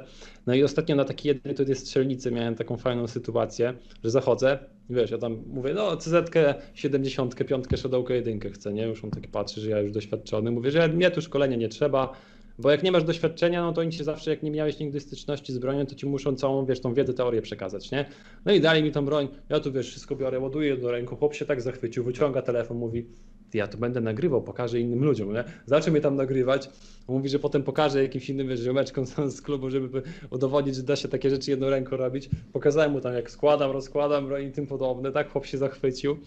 No i ostatnio na takiej jednej tutaj strzelnicy miałem taką fajną sytuację, że zachodzę i wiesz, ja tam mówię, no CZ 75, Shadowkę 1 chcę, nie? Już on taki patrzy, że ja już doświadczony. Mówię, że mnie tu szkolenia nie trzeba, bo jak nie masz doświadczenia, no to oni ci zawsze, jak nie miałeś nigdy styczności z bronią, to ci muszą całą, wiesz, tą wiedzę, teorię przekazać, nie? No i dali mi tą broń, ja tu, wiesz, wszystko biorę, ładuję do ręku, chłop się tak zachwycił, wyciąga telefon, mówi, ja to będę nagrywał, pokażę innym ludziom, nie? Zaczął mnie tam nagrywać, mówi, że potem pokaże jakimś innym wiesz, ziomeczkom z klubu, żeby udowodnić, że da się takie rzeczy jedną ręką robić. Pokazałem mu tam, jak składam, rozkładam i tym podobne, tak? Chłop się zachwycił.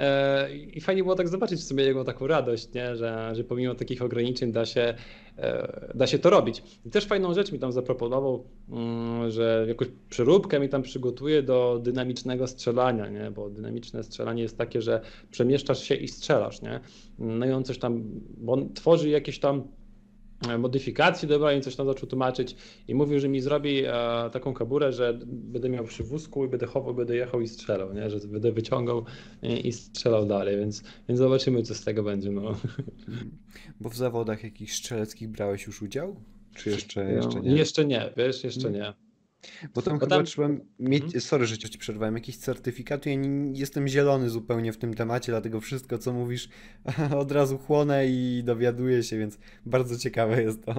E, I fajnie było tak zobaczyć w sumie jego taką radość, nie? Że, że pomimo takich ograniczeń da się, e, da się to robić. I też fajną rzecz mi tam zaproponował, mm, że jakąś przeróbkę mi tam przygotuje do dynamicznego strzelania, nie? bo dynamiczne strzelanie jest takie, że przemieszczasz się i strzelasz. Nie? No i on coś tam, bo on tworzy jakieś tam modyfikacji do broni, coś tam zaczął tłumaczyć i mówił, że mi zrobi e, taką kaburę, że będę miał przy wózku i będę chował, będę jechał i strzelał, nie? że będę wyciągał i, i strzelał dalej, więc, więc zobaczymy, co z tego będzie. No. Bo w zawodach jakichś strzeleckich brałeś już udział? Czy jeszcze, no, jeszcze nie? Jeszcze nie, wiesz, jeszcze nie. Bo tam Bo chyba tam... trzeba mieć, hmm? sorry, że ci przerwałem, jakiś certyfikat. Ja nie, jestem zielony zupełnie w tym temacie, dlatego wszystko, co mówisz, od razu chłonę i dowiaduję się, więc bardzo ciekawe jest to.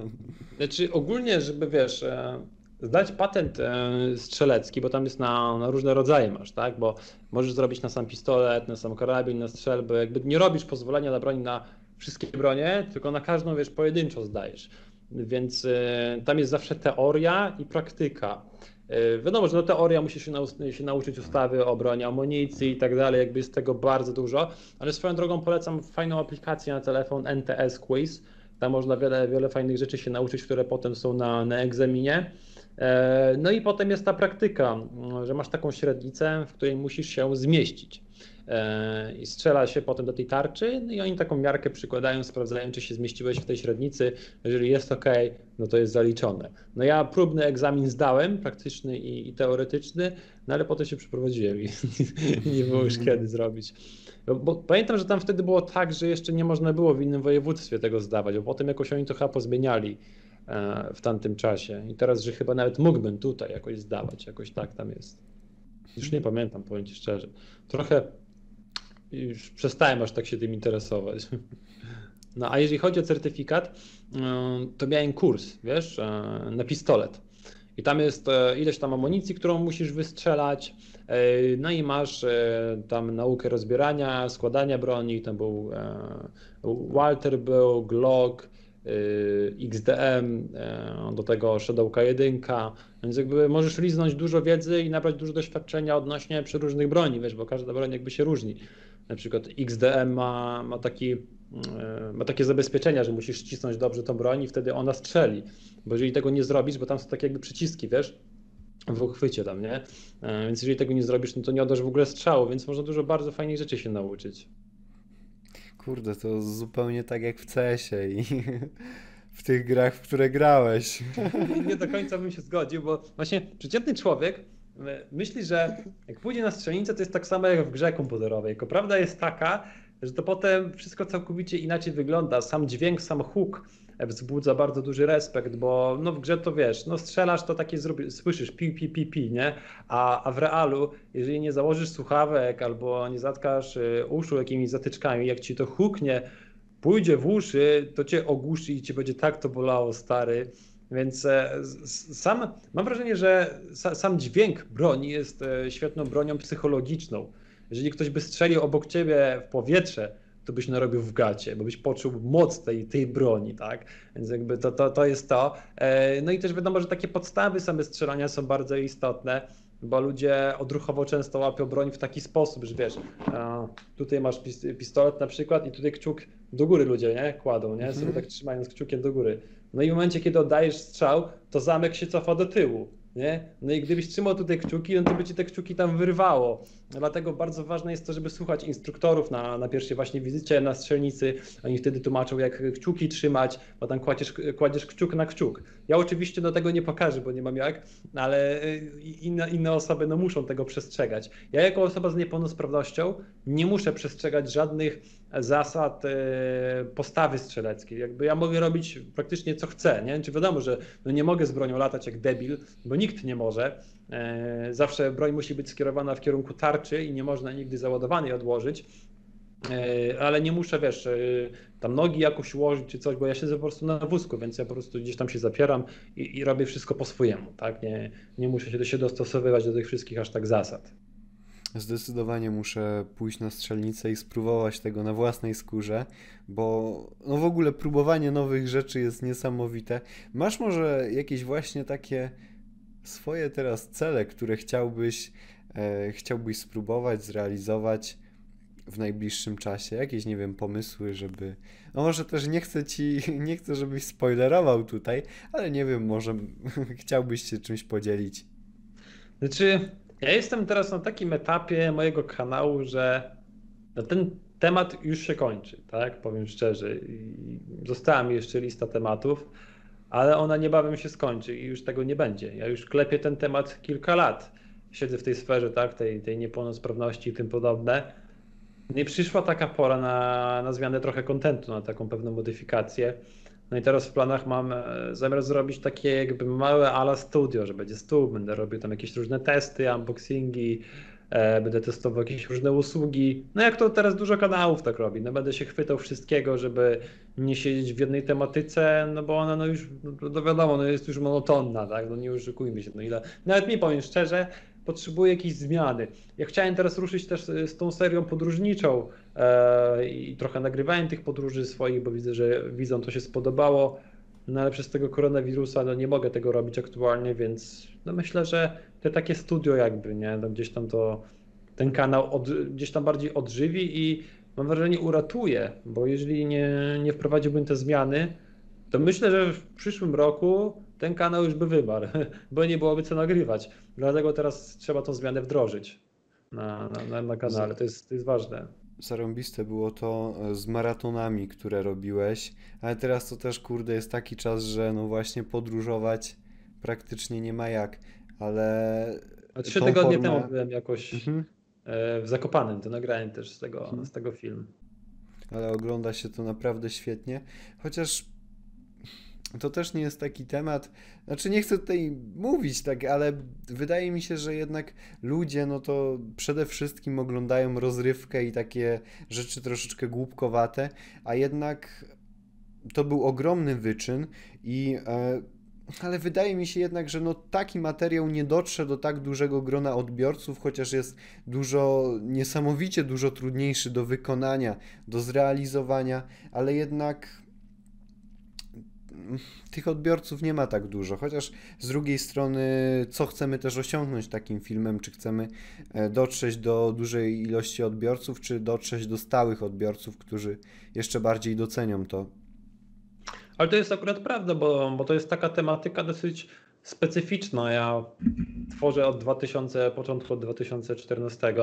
Znaczy ogólnie, żeby wiesz, e, zdać patent e, strzelecki, bo tam jest na, na, różne rodzaje masz, tak? Bo możesz zrobić na sam pistolet, na sam karabin, na strzelbę, jakby nie robisz pozwolenia na broń na wszystkie bronie, tylko na każdą, wiesz, pojedynczo zdajesz. Więc e, tam jest zawsze teoria i praktyka. E, wiadomo, że no teoria musi się, nau- się nauczyć ustawy o broni amunicji i tak dalej, jakby jest tego bardzo dużo, ale swoją drogą polecam fajną aplikację na telefon NTS Quiz. Tam można wiele, wiele fajnych rzeczy się nauczyć, które potem są na, na egzaminie. E, no i potem jest ta praktyka, że masz taką średnicę, w której musisz się zmieścić. E, i strzela się potem do tej tarczy no i oni taką miarkę przykładają, sprawdzają, czy się zmieściłeś w tej średnicy. Jeżeli jest ok, no to jest zaliczone. No ja próbny egzamin zdałem, praktyczny i, i teoretyczny, no ale potem się przeprowadziłem i, i nie było już kiedy zrobić. Bo, bo, pamiętam, że tam wtedy było tak, że jeszcze nie można było w innym województwie tego zdawać, bo potem jakoś oni to chyba pozmieniali e, w tamtym czasie. I teraz, że chyba nawet mógłbym tutaj jakoś zdawać, jakoś tak tam jest. Już nie pamiętam, powiem Ci szczerze. Trochę już przestałem aż tak się tym interesować. No a jeżeli chodzi o certyfikat, y, to miałem kurs, wiesz, y, na pistolet. I tam jest y, ileś tam amunicji, którą musisz wystrzelać. No i masz tam naukę rozbierania, składania broni. Tam był Walter, był Glock, XDM, do tego Shadowka 1, więc jakby możesz liznąć dużo wiedzy i nabrać dużo doświadczenia odnośnie przeróżnych broni, wiesz, bo każda broń jakby się różni. Na przykład XDM ma, ma, taki, ma takie zabezpieczenia, że musisz ścisnąć dobrze tą broń i wtedy ona strzeli, bo jeżeli tego nie zrobisz, bo tam są takie jakby przyciski, wiesz, w uchwycie tam, nie? Więc jeżeli tego nie zrobisz, no to nie oddasz w ogóle strzału, więc można dużo bardzo fajnych rzeczy się nauczyć. Kurde, to zupełnie tak jak w CS-ie i w tych grach, w które grałeś. Nie do końca bym się zgodził, bo właśnie przeciętny człowiek e, myśli, że jak pójdzie na strzelnicę, to jest tak samo jak w grze komputerowej. Tylko prawda jest taka, że to potem wszystko całkowicie inaczej wygląda. Sam dźwięk, sam huk wzbudza bardzo duży respekt, bo no w grze to wiesz, no strzelasz to takie zrobisz, słyszysz pi, pi, pi, pi, nie? A, a w realu, jeżeli nie założysz słuchawek albo nie zatkasz y, uszu jakimiś zatyczkami, jak ci to huknie, pójdzie w uszy, to cię ogłuszy i ci będzie tak to bolało, stary. Więc e, sam, mam wrażenie, że sam dźwięk broni jest e, świetną bronią psychologiczną. Jeżeli ktoś by strzelił obok ciebie w powietrze, to byś narobił w gacie, bo byś poczuł moc tej, tej broni, tak? Więc jakby to, to, to jest to. E, no i też wiadomo, że takie podstawy same strzelania są bardzo istotne, bo ludzie odruchowo często łapią broń w taki sposób, że wiesz, tutaj masz pistolet na przykład i tutaj kciuk do góry ludzie, nie? Kładą, nie? Sobie mhm. tak trzymając kciukiem do góry. No i w momencie, kiedy oddajesz strzał, to zamek się cofa do tyłu nie? No i gdybyś trzymał tutaj kciuki, no to by ci te kciuki tam wyrwało. Dlatego bardzo ważne jest to, żeby słuchać instruktorów na, na pierwszej właśnie wizycie na strzelnicy. Oni wtedy tłumaczą, jak kciuki trzymać, bo tam kładziesz, kładziesz kciuk na kciuk. Ja oczywiście do tego nie pokażę, bo nie mam jak, ale y, inne, inne osoby no, muszą tego przestrzegać. Ja jako osoba z niepełnosprawnością nie muszę przestrzegać żadnych zasad e, postawy strzeleckiej. Jakby ja mogę robić praktycznie co chcę, nie? Czy wiadomo, że no nie mogę z bronią latać jak debil, bo nikt nie może. E, zawsze broń musi być skierowana w kierunku tarczy i nie można nigdy załadowanej odłożyć. E, ale nie muszę, wiesz, tam nogi jakoś ułożyć czy coś, bo ja siedzę po prostu na wózku, więc ja po prostu gdzieś tam się zapieram i, i robię wszystko po swojemu, tak? Nie, nie muszę się, się dostosowywać do tych wszystkich aż tak zasad. Zdecydowanie muszę pójść na strzelnicę i spróbować tego na własnej skórze, bo no w ogóle próbowanie nowych rzeczy jest niesamowite. Masz może jakieś właśnie takie swoje teraz cele, które chciałbyś, e, chciałbyś spróbować, zrealizować w najbliższym czasie? Jakieś, nie wiem, pomysły, żeby... No może też nie chcę ci, nie chcę, żebyś spoilerował tutaj, ale nie wiem, może chciałbyś się czymś podzielić. Znaczy, ja jestem teraz na takim etapie mojego kanału, że no ten temat już się kończy, tak? Powiem szczerze. Została mi jeszcze lista tematów, ale ona niebawem się skończy i już tego nie będzie. Ja już klepię ten temat kilka lat. Siedzę w tej sferze, tak? Tej, tej niepełnosprawności i tym podobne. I przyszła taka pora na, na zmianę trochę kontentu, na taką pewną modyfikację. No i teraz w planach mam e, zamiar zrobić takie jakby małe ala studio, że będzie stół, będę robił tam jakieś różne testy, unboxingi, będę testował jakieś różne usługi. No jak to teraz dużo kanałów tak robi, no będę się chwytał wszystkiego, żeby nie siedzieć w jednej tematyce, no bo ona no już, no, wiadomo, no jest już monotonna, tak, no nie oszukujmy się, no ile, nawet mi powiem szczerze, potrzebuję jakiejś zmiany. Ja chciałem teraz ruszyć też z tą serią podróżniczą e, i trochę nagrywałem tych podróży swoich, bo widzę, że widzom to się spodobało, no ale przez tego koronawirusa no nie mogę tego robić aktualnie, więc no myślę, że te takie studio jakby, nie, no gdzieś tam to ten kanał od, gdzieś tam bardziej odżywi i mam wrażenie uratuje, bo jeżeli nie, nie wprowadziłbym te zmiany, to myślę, że w przyszłym roku ten kanał już by wymarł, bo nie byłoby co nagrywać. Dlatego teraz trzeba tą zmianę wdrożyć na, na, na kanale. To jest, to jest ważne. Zarąbiste było to e, z maratonami, które robiłeś, ale teraz to też, kurde, jest taki czas, że no właśnie podróżować praktycznie nie ma jak, ale... A trzy tygodnie formę... temu byłem jakoś mhm. E, w Zakopanem, to nagrałem też z tego, mhm. z tego film. Ale ogląda się to naprawdę świetnie, chociaż to też nie jest taki temat. Znaczy, nie chcę tutaj mówić tak, ale wydaje mi się, że jednak ludzie, no to przede wszystkim oglądają rozrywkę i takie rzeczy troszeczkę głupkowate, a jednak to był ogromny wyczyn i. E, ale wydaje mi się jednak, że no taki materiał nie dotrze do tak dużego grona odbiorców, chociaż jest dużo, niesamowicie dużo trudniejszy do wykonania, do zrealizowania, ale jednak tych odbiorców nie ma tak dużo, chociaż z drugiej strony, co chcemy też osiągnąć takim filmem, czy chcemy e, dotrzeć do dużej ilości odbiorców, czy dotrzeć do stałych odbiorców, którzy jeszcze bardziej docenią to. Ale to jest akurat prawda, bo, bo to jest taka tematyka dosyć specyficzna. Ja tworzę od 2000, początku od 2014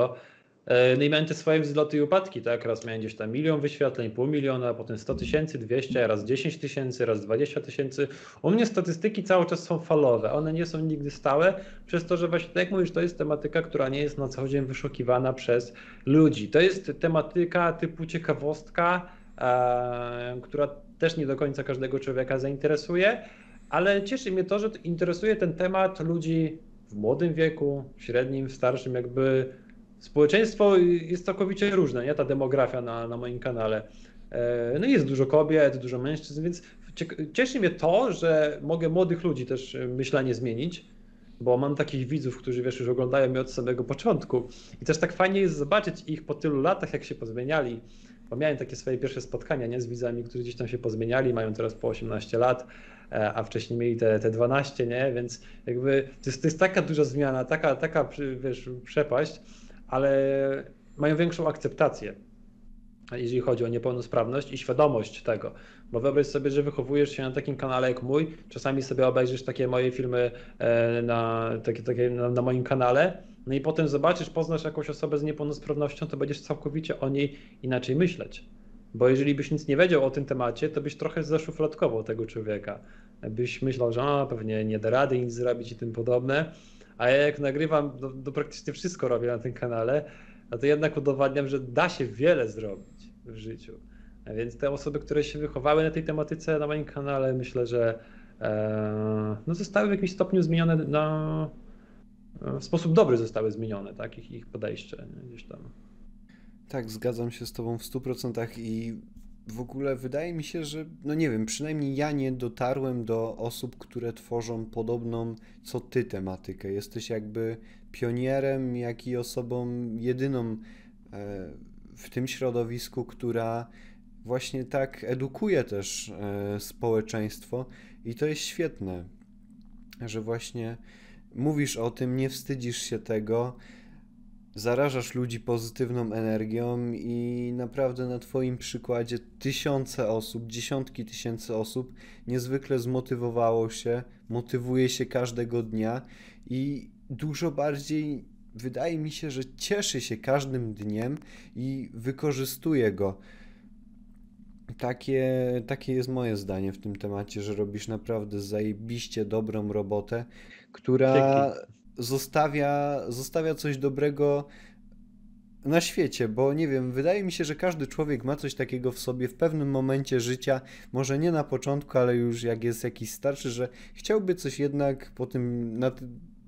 E, no i miałem te swoje wzloty i upadki, tak? Raz miałem gdzieś tam milion wyświetleń, pół miliona, potem 100 tysięcy, 200, raz 10 tysięcy, raz 20 tysięcy. U mnie statystyki cały czas są falowe, one nie są nigdy stałe, przez to, że właśnie tak jak mówisz, to jest tematyka, która nie jest na co dzień wyszukiwana przez ludzi. To jest tematyka typu ciekawostka, e, która też nie do końca każdego człowieka zainteresuje, ale cieszy mnie to, że interesuje ten temat ludzi w młodym wieku, w średnim, w starszym, jakby społeczeństwo jest całkowicie różne, nie? Ta demografia na, na moim kanale. E, no jest dużo kobiet, dużo mężczyzn, więc cieszy mnie to, że mogę młodych ludzi też e, myślenie zmienić, bo mam takich widzów, którzy wiesz, już oglądają mnie od samego początku. I też tak fajnie jest zobaczyć ich po tylu latach, jak się pozmieniali. Bo miałem takie swoje pierwsze spotkania nie, z widzami, którzy gdzieś tam się pozmieniali, mają teraz po 18 lat, e, a wcześniej mieli te, te 12, nie? Więc jakby to jest, to jest taka duża zmiana, taka, taka wiesz, przepaść ale mają większą akceptację, jeżeli chodzi o niepełnosprawność i świadomość tego. Bo wyobraź sobie, że wychowujesz się na takim kanale jak mój, czasami sobie obejrzysz takie moje filmy e, na, takie, takie na, na moim kanale, no i potem zobaczysz, poznasz jakąś osobę z niepełnosprawnością, to będziesz całkowicie o niej inaczej myśleć. Bo jeżeli byś nic nie wiedział o tym temacie, to byś trochę zaszufladkował tego człowieka. Byś myślał, że a, pewnie nie da rady nic zrobić i tym podobne. A ja jak nagrywam, to, to praktycznie wszystko robię na tym kanale, no to jednak udowadniam, że da się wiele zrobić w życiu. A więc te osoby, które się wychowały na tej tematyce na moim kanale, myślę, że e, no zostały w jakimś stopniu zmienione na, w sposób dobry zostały zmienione, tak? Ich, ich podejście gdzieś tam. Tak, zgadzam się z Tobą w 100% i w ogóle wydaje mi się, że, no nie wiem, przynajmniej ja nie dotarłem do osób, które tworzą podobną co ty tematykę. Jesteś jakby pionierem, jak i osobą jedyną e, w tym środowisku, która właśnie tak edukuje też e, społeczeństwo i to jest świetne, że właśnie mówisz o tym, nie wstydzisz się tego zarażasz ludzi pozytywną energią i naprawdę na Twoim przykładzie tysiące osób, dziesiątki tysięcy osób niezwykle zmotywowało się, motywuje się każdego dnia i dużo bardziej wydaje mi się, że cieszy się każdym dniem i wykorzystuje go. Takie, takie jest moje zdanie w tym temacie, że robisz naprawdę zajebiście dobrą robotę, która zostawia, zostawia coś dobrego na świecie, bo nie wiem, wydaje mi się, że każdy człowiek ma coś takiego w sobie w pewnym momencie życia, może nie na początku, ale już jak jest jakiś starszy, że chciałby coś jednak po tym,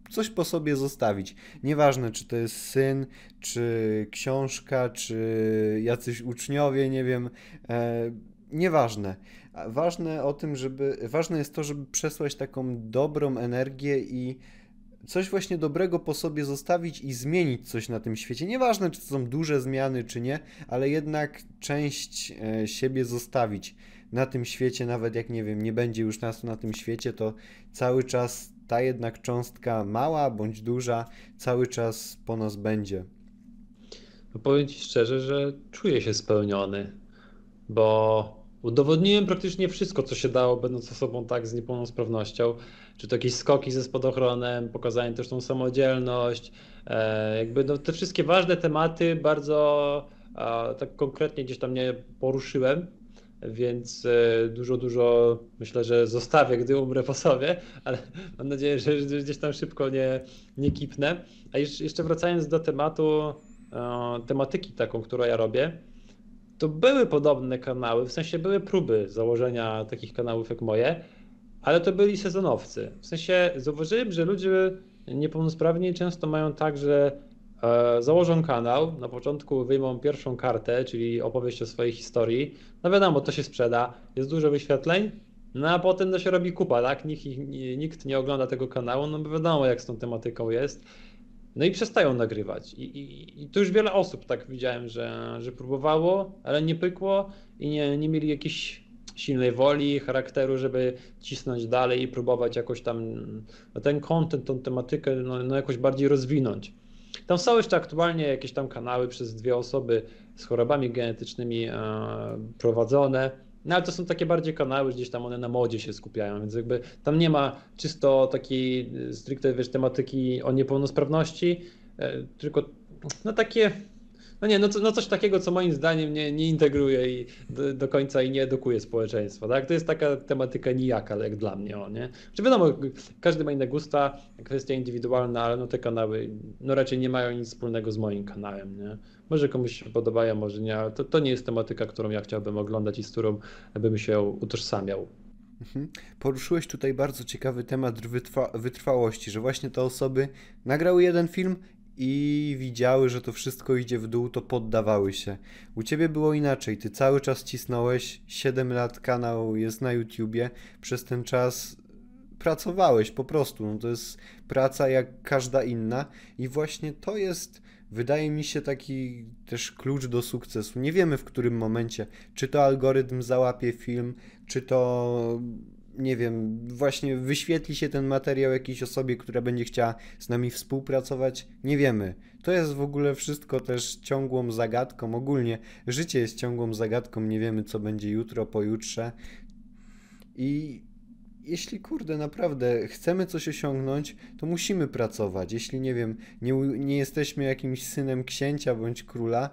coś po sobie zostawić. Nieważne, czy to jest syn, czy książka, czy jacyś uczniowie, nie wiem, e, nieważne. Ważne o tym, żeby, ważne jest to, żeby przesłać taką dobrą energię i coś właśnie dobrego po sobie zostawić i zmienić coś na tym świecie. Nieważne, czy to są duże zmiany, czy nie, ale jednak część e, siebie zostawić na tym świecie, nawet jak nie wiem, nie będzie już nas na tym świecie, to cały czas ta jednak cząstka mała bądź duża cały czas po nas będzie. No powiem Ci szczerze, że czuję się spełniony, bo udowodniłem praktycznie wszystko, co się dało, będąc osobą tak z niepełnosprawnością czy to jakieś skoki ze spadochronem, pokazanie też tą samodzielność, e, jakby no, te wszystkie ważne tematy bardzo tak konkretnie gdzieś tam nie poruszyłem, więc e, dużo, dużo myślę, że zostawię, gdy umrę po sobie, ale mam nadzieję, że gdzieś tam szybko nie, nie kipnę. A jeszcze wracając do tematu, tematyki taką, którą ja robię, to były podobne kanały, w sensie były próby założenia takich kanałów jak moje, ale to byli sezonowcy. W sensie zauważyłem, że ludzie niepełnosprawni często mają tak, że e, założą kanał, na początku wyjmą pierwszą kartę, czyli opowieść o swojej historii. No wiadomo, to się sprzeda, jest dużo wyświetleń, no a potem no się robi kupa, tak? Nikt, nikt nie ogląda tego kanału, no bo wiadomo jak z tą tematyką jest. No i przestają nagrywać. I, i, I tu już wiele osób tak widziałem, że, że próbowało, ale nie pykło i nie, nie mieli jakichś silnej woli, charakteru, żeby cisnąć dalej i próbować jakoś tam no, ten content, tą tematykę no, no jakoś bardziej rozwinąć. Tam są jeszcze aktualnie jakieś tam kanały przez dwie osoby z chorobami genetycznymi e, prowadzone. No ale to są takie bardziej kanały, gdzieś tam one na modzie się skupiają, więc jakby tam nie ma czysto takiej stricte wiesz, tematyki o niepełnosprawności, e, tylko no takie no nie, no, no coś takiego, co moim zdaniem nie, nie integruje i do, do, końca i nie edukuje społeczeństwa, tak? To jest taka tematyka nijaka, jak dla mnie, o, nie? Czy wiadomo, każdy ma inne gusta, kwestia indywidualna, ale no te kanały no raczej nie mają nic wspólnego z moim kanałem, nie? Może komuś się podobają, może nie, ale to, to nie jest tematyka, którą ja chciałbym oglądać i z którą bym się utożsamiał. Mhm. Poruszyłeś tutaj bardzo ciekawy temat wytrwa wytrwałości, że właśnie te osoby nagrały jeden film i widziały, że to wszystko idzie w dół, to poddawały się. U ciebie było inaczej. Ty cały czas cisnąłeś, 7 lat kanał jest na YouTubie, przez ten czas pracowałeś po prostu. No to jest praca jak każda inna i właśnie to jest wydaje mi się taki też klucz do sukcesu. Nie wiemy w którym momencie, czy to algorytm załapie film, czy to nie wiem, właśnie wyświetli się ten materiał jakiejś osobie, która będzie chciała z nami współpracować, nie wiemy. To jest w ogóle wszystko też ciągłą zagadką. Ogólnie życie jest ciągłą zagadką, nie wiemy co będzie jutro, pojutrze. I jeśli kurde, naprawdę chcemy coś osiągnąć, to musimy pracować. Jeśli nie wiem, nie, nie jesteśmy jakimś synem księcia bądź króla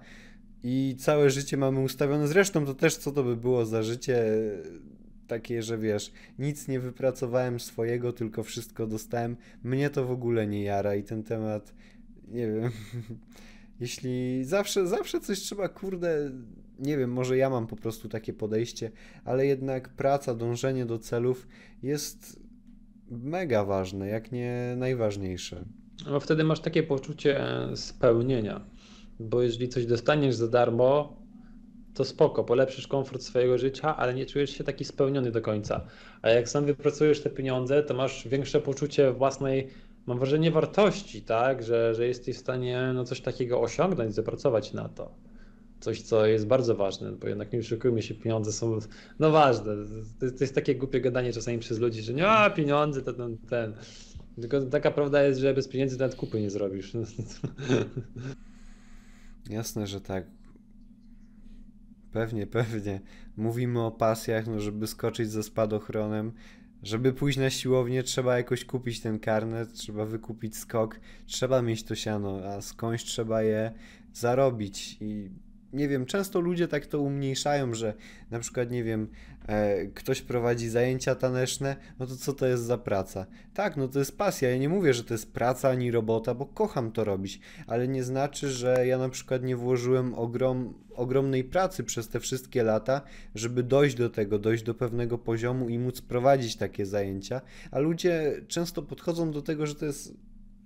i całe życie mamy ustawione, zresztą to też co to by było za życie takie, że wiesz, nic nie wypracowałem swojego, tylko wszystko dostałem. Mnie to w ogóle nie jara i ten temat, nie wiem. Jeśli zawsze, zawsze coś trzeba, kurde, nie wiem, może ja mam po prostu takie podejście, ale jednak praca, dążenie do celów jest mega ważne, jak nie najważniejsze. No wtedy masz takie poczucie spełnienia, bo jeżeli coś dostaniesz za darmo, to spoko, polepszysz komfort swojego życia, ale nie czujesz się taki spełniony do końca. A jak sam wypracujesz te pieniądze, to masz większe poczucie własnej, mam wrażenie, wartości, tak? Że, że jesteś w stanie no, coś takiego osiągnąć, zapracować na to. Coś, co jest bardzo ważne, bo jednak nie oszukujmy się, pieniądze są no ważne. To, to jest takie głupie gadanie czasami przez ludzi, że nie, a pieniądze to ten, ten. Tylko taka prawda jest, że bez pieniędzy nawet kupy nie zrobisz. Jasne, że tak. Pewnie, pewnie. Mówimy o pasjach, no żeby skoczyć ze spadochronem, żeby pójść na siłownię, trzeba jakoś kupić ten karnet, trzeba wykupić skok, trzeba mieć to siano, a skądś trzeba je zarobić i nie wiem, często ludzie tak to umniejszają, że na przykład, nie wiem, e, ktoś prowadzi zajęcia taneczne, no to co to jest za praca? Tak, no to jest pasja. Ja nie mówię, że to jest praca ani robota, bo kocham to robić, ale nie znaczy, że ja na przykład nie włożyłem ogrom, ogromnej pracy przez te wszystkie lata, żeby dojść do tego, dojść do pewnego poziomu i móc prowadzić takie zajęcia. A ludzie często podchodzą do tego, że to jest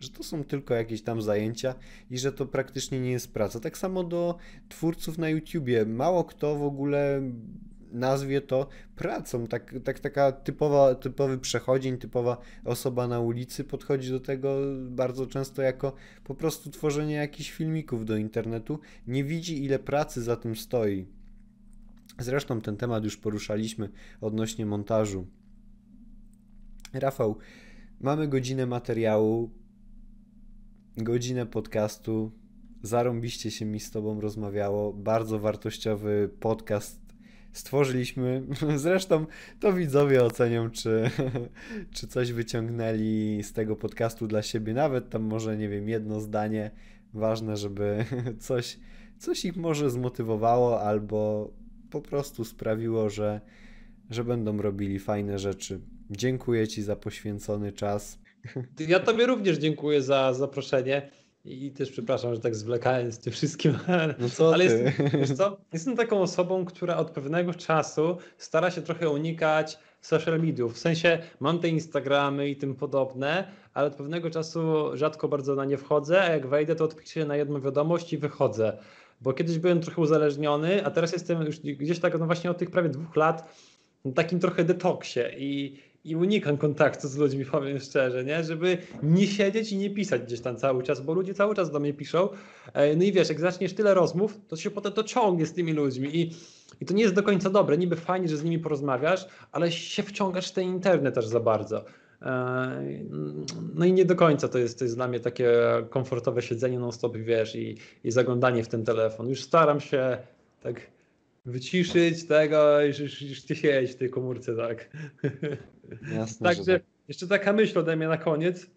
że to są tylko jakieś tam zajęcia i że to praktycznie nie jest praca. Tak samo do twórców na YouTubie. Mało kto w ogóle nazwie to pracą. Tak, tak, taka typowa, typowy przechodzień, typowa osoba na ulicy podchodzi do tego bardzo często jako po prostu tworzenie jakichś filmików do internetu. Nie widzi, ile pracy za tym stoi. Zresztą ten temat już poruszaliśmy odnośnie montażu. Rafał, mamy godzinę materiału godzinę podcastu. Zarąbiście się mi z Tobą rozmawiało. Bardzo wartościowy podcast stworzyliśmy. Zresztą to widzowie ocenią, czy, czy coś wyciągnęli z tego podcastu dla siebie. Nawet tam może, nie wiem, jedno zdanie. Ważne, żeby coś, coś ich może zmotywowało albo po prostu sprawiło, że, że będą robili fajne rzeczy. Dziękuję Ci za poświęcony czas. Ja Tobie również dziękuję za zaproszenie. I też przepraszam, że tak zwlekałem z tym wszystkim. No co ale jest, co? jestem taką osobą, która od pewnego czasu stara się trochę unikać social mediów. W sensie mam te Instagramy i tym podobne, ale od pewnego czasu rzadko bardzo na nie wchodzę, a jak wejdę, to odpisuję na jedną wiadomość i wychodzę. Bo kiedyś byłem trochę uzależniony, a teraz jestem już gdzieś tak no właśnie od tych prawie dwóch lat takim trochę detoksie i i unikam kontaktu z ludźmi, powiem szczerze, nie? Żeby nie siedzieć i nie pisać gdzieś tam cały czas, bo ludzie cały czas do mnie piszą. E, no i wiesz, jak zaczniesz tyle rozmów, to się potem to ciągnie z tymi ludźmi i, i to nie jest do końca dobre. Niby fajnie, że z nimi porozmawiasz, ale się wciągasz w ten internet też za bardzo. E, no i nie do końca to jest, to jest dla mnie takie komfortowe siedzenie non-stop, wiesz, i, i zaglądanie w ten telefon. Już staram się tak wyciszyć tego i już, już ty siedzieć w tej komórce, tak. Jasne, Także że tak. jeszcze taka myśl ode mnie na koniec.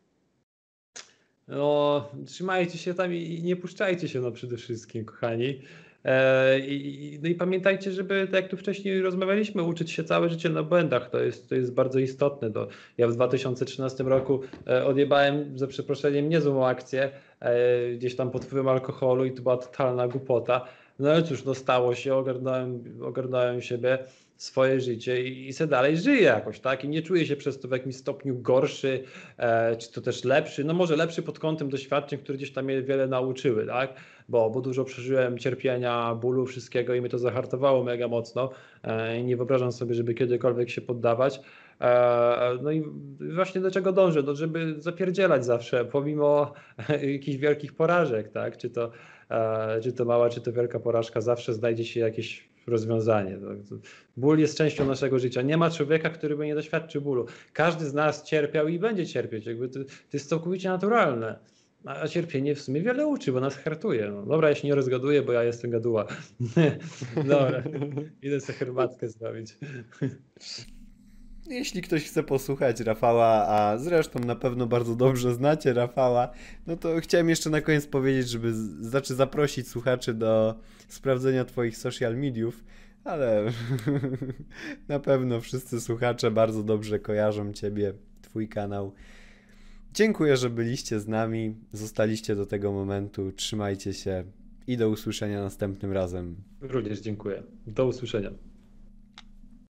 No, trzymajcie się tam i nie puszczajcie się no przede wszystkim, kochani. E, I, no i pamiętajcie, żeby, tak jak tu wcześniej rozmawialiśmy, uczyć się całe życie na błędach. To jest, to jest bardzo istotne. To ja w 2013 roku e, odjebałem, za przeproszeniem, niezłą akcję e, gdzieś tam pod wpływem alkoholu i to była totalna głupota. No ale cóż, no stało się, ogarnąłem, ogarnąłem siebie, swoje życie i, i se dalej żyję jakoś, tak? I nie czuję się przez to w jakimś stopniu gorszy, e, czy to też lepszy, no może lepszy pod kątem doświadczeń, które gdzieś tam mnie wiele nauczyły, tak? Bo, bo dużo przeżyłem cierpienia, bólu, wszystkiego i mnie to zahartowało mega mocno. E, nie wyobrażam sobie, żeby kiedykolwiek się poddawać. E, no i właśnie do czego dążę? Do, żeby zapierdzielać zawsze, pomimo jakichś wielkich porażek, tak? Czy to, czy to mała, czy to wielka porażka, zawsze znajdzie się jakieś rozwiązanie. Ból jest częścią naszego życia. Nie ma człowieka, który by nie doświadczył bólu. Każdy z nas cierpiał i będzie cierpieć. Jakby to, to jest całkowicie naturalne. A cierpienie w sumie wiele uczy, bo nas hartuje. No, dobra, ja się nie rozgaduję, bo ja jestem gaduła. dobra, idę sobie herbatkę zrobić. Jeśli ktoś chce posłuchać Rafała, a zresztą na pewno bardzo dobrze znacie Rafała, no to chciałem jeszcze na koniec powiedzieć, żeby znaczy zaprosić słuchaczy do sprawdzenia Twoich social mediów, ale na pewno wszyscy słuchacze bardzo dobrze kojarzą Ciebie, Twój kanał. Dziękuję, że byliście z nami, zostaliście do tego momentu. Trzymajcie się i do usłyszenia następnym razem. Również dziękuję. Do usłyszenia.